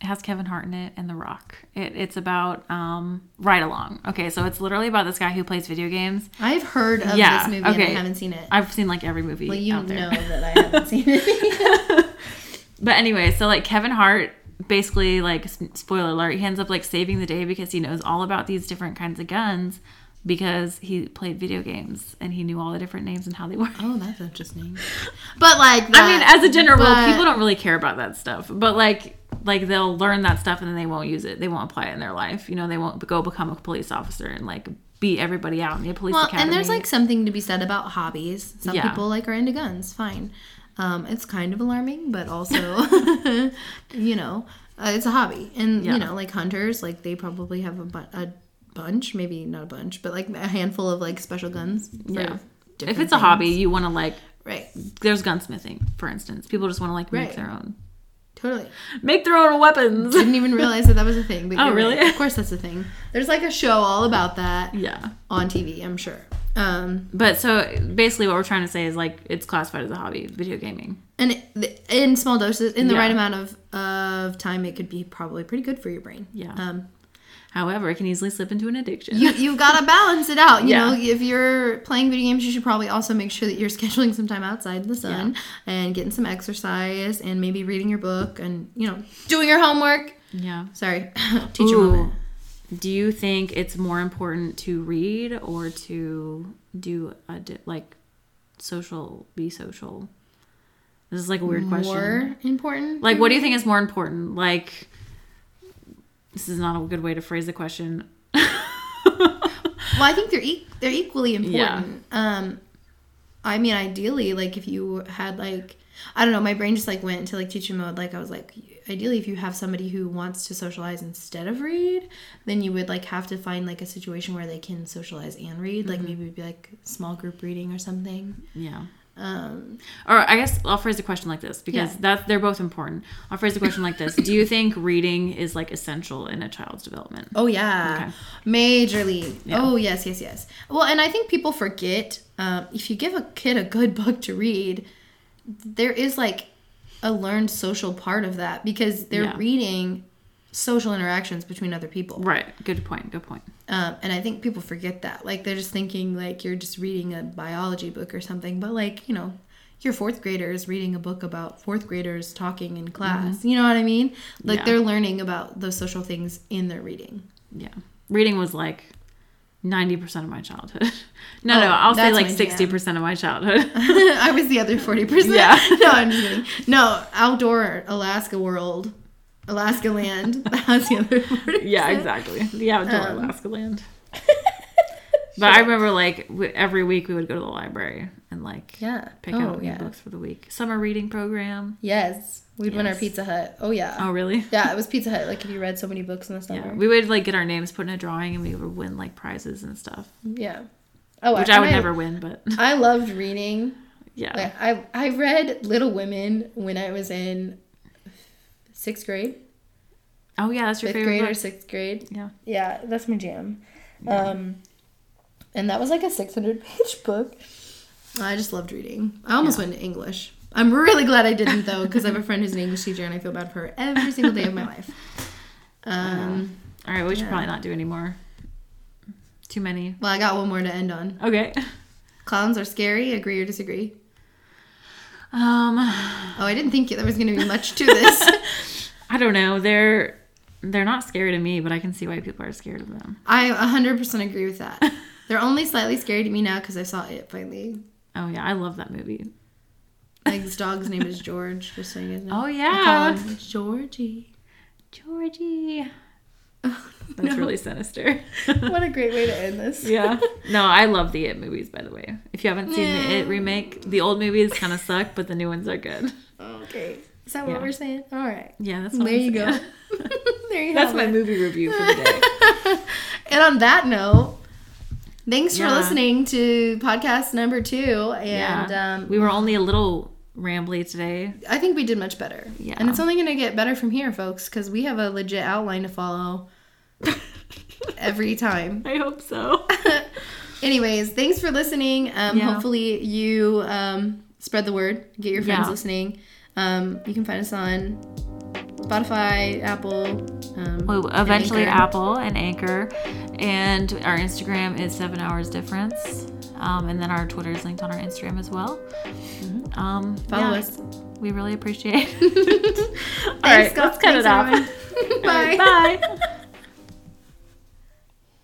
it has Kevin Hart in it and The Rock. It, it's about um, Ride Along. Okay, so it's literally about this guy who plays video games. I've heard of Yeah, this movie and I haven't seen it. I've seen like every movie well, you know that I haven't seen it. But anyway, so like Kevin Hart basically like spoiler alert, he ends up like saving the day because he knows all about these different kinds of guns because he played video games and he knew all the different names and how they work. oh, that's interesting. But like, I mean, as a general rule, people don't really care about that stuff. But like, like they'll learn that stuff and then they won't use it. They won't apply it in their life. You know, they won't go become a police officer and like beat everybody out in the police Well, academy. and there's like something to be said about hobbies. Some Yeah. people like are into guns. Fine. Um, it's kind of alarming, but also, you know, uh, it's a hobby. And Yeah. you know, like hunters, like they probably have a, bu- a bunch, maybe not a bunch, but like a handful of like special guns. yeah. If it's a hobby, you want to like. right? There's gunsmithing, for instance. People just want to like make Right. their own, Totally. make their own weapons. Didn't even realize that that was a thing. But Oh, really? right. Of course, that's a thing. There's like a show all about that yeah. on TV. I'm sure. Um, But so basically, what we're trying to say is like it's classified as a hobby, video gaming. and it- in small doses, in the Yeah. right amount of of time, it could be probably pretty good for your brain. Yeah. Um, However, it can easily slip into an addiction. you you've got to balance it out. You Yeah. know, if you're playing video games, you should probably also make sure that you're scheduling some time outside in the sun and getting some exercise and maybe reading your book and you know doing your homework. yeah. Sorry, teacher Ooh. moment. Do you think it's more important to read or to do a di- like social, be social? This is like a weird question. More important. Like, what do you think is more important? Like, this is not a good way to phrase the question. Well, I think they're e- they're equally important. Um, I mean, ideally, like if you had like I don't know, my brain just like went into like teacher mode. Like I was like, ideally, if you have somebody who wants to socialize instead of read, then you would like have to find like a situation where they can socialize and read. Like maybe it'd be like small group reading or something. Yeah. Um, Or I guess I'll phrase the question like this because Yeah. that's they're both important. I'll phrase the question like this: Do you think reading is like essential in a child's development? Oh yeah, Okay. majorly. Yeah. Oh yes, yes, yes. Well, and I think people forget um, if you give a kid a good book to read, there is like a learned social part of that because they're Yeah. reading social interactions between other people. Right. Good point. Good point. Um, and I think people forget that. Like they're just thinking like you're just reading a biology book or something, but like you know. Your fourth graders reading a book about fourth graders talking in class. You know what I mean? Like Mm-hmm. Yeah. they're learning about those social things in their reading. Yeah. Reading was like 90% of my childhood. No, Oh, no, I'll say like 60% of my childhood. I was the other 40%. Yeah. No, I'm just kidding. No, outdoor Alaska world, Alaska land. That's the other 40%. yeah, exactly. The outdoor Um, Alaska land. But I remember like w- every week we would go to the library and like Yeah. pick oh, out new yeah. books for the week. Summer reading program. Yes. We'd win our Pizza Hut. Oh, yeah. Oh, really? Yeah, it was Pizza Hut. Like if you read so many books in the Yeah. summer. We would like get our names put in a drawing and we would win like prizes and stuff, Yeah. Oh, which I would and never win, but I loved reading. yeah. Like, I I read Little Women when I was in sixth grade, Oh, yeah, that's your fifth favorite grade or sixth grade. Yeah. Yeah, that's my jam. Um, and that was like a 600 page book. I just loved reading. I almost Yeah. went to English. I'm really glad I didn't though, because I have a friend who's an English teacher, and I feel bad for her every single day of my life. Um, All right, we should Yeah. probably not do any more. Too many. well, I got one more to end on. Okay. Clowns are scary. Agree or disagree? Um, Oh, I didn't think there was going to be much to this. I don't know. They're they're not scary to me, but I can see why people are scared of them. I 100% agree with that. They're only slightly scary to me now because I saw it finally. Oh yeah, I love that movie. Like this dog's name is George, just so you guys know. Oh yeah, Georgie. Georgie. That's No. really sinister. What a great way to end this. yeah. No, I love the It movies. By the way, if you haven't seen the It remake, the old movies kind of suck, but the new ones are good. Okay. Is that what Yeah. we're saying? All right. Yeah, that's what There I'm you go. saying. there you go. That's my it. movie review for the day. and on that note, thanks Yeah. for listening to podcast number two. And yeah, um, we were only a little rambly today. I think we did much better. Yeah. And it's only going to get better from here, folks, because we have a legit outline to follow every time. I hope so. Anyways, thanks for listening. Um, Yeah. Hopefully, you um, spread the word, get your friends Yeah. listening. Um, you can find us on Spotify, Apple. Um, Well, eventually Anchor. Apple and Anchor, and our Instagram is Seven Hours Difference, um, and then our Twitter is linked on our Instagram as well. Um, Mm-hmm. Follow yeah, us. We really appreciate it. All right, Scott. let's cut it Thanks, off. All right, Bye. bye.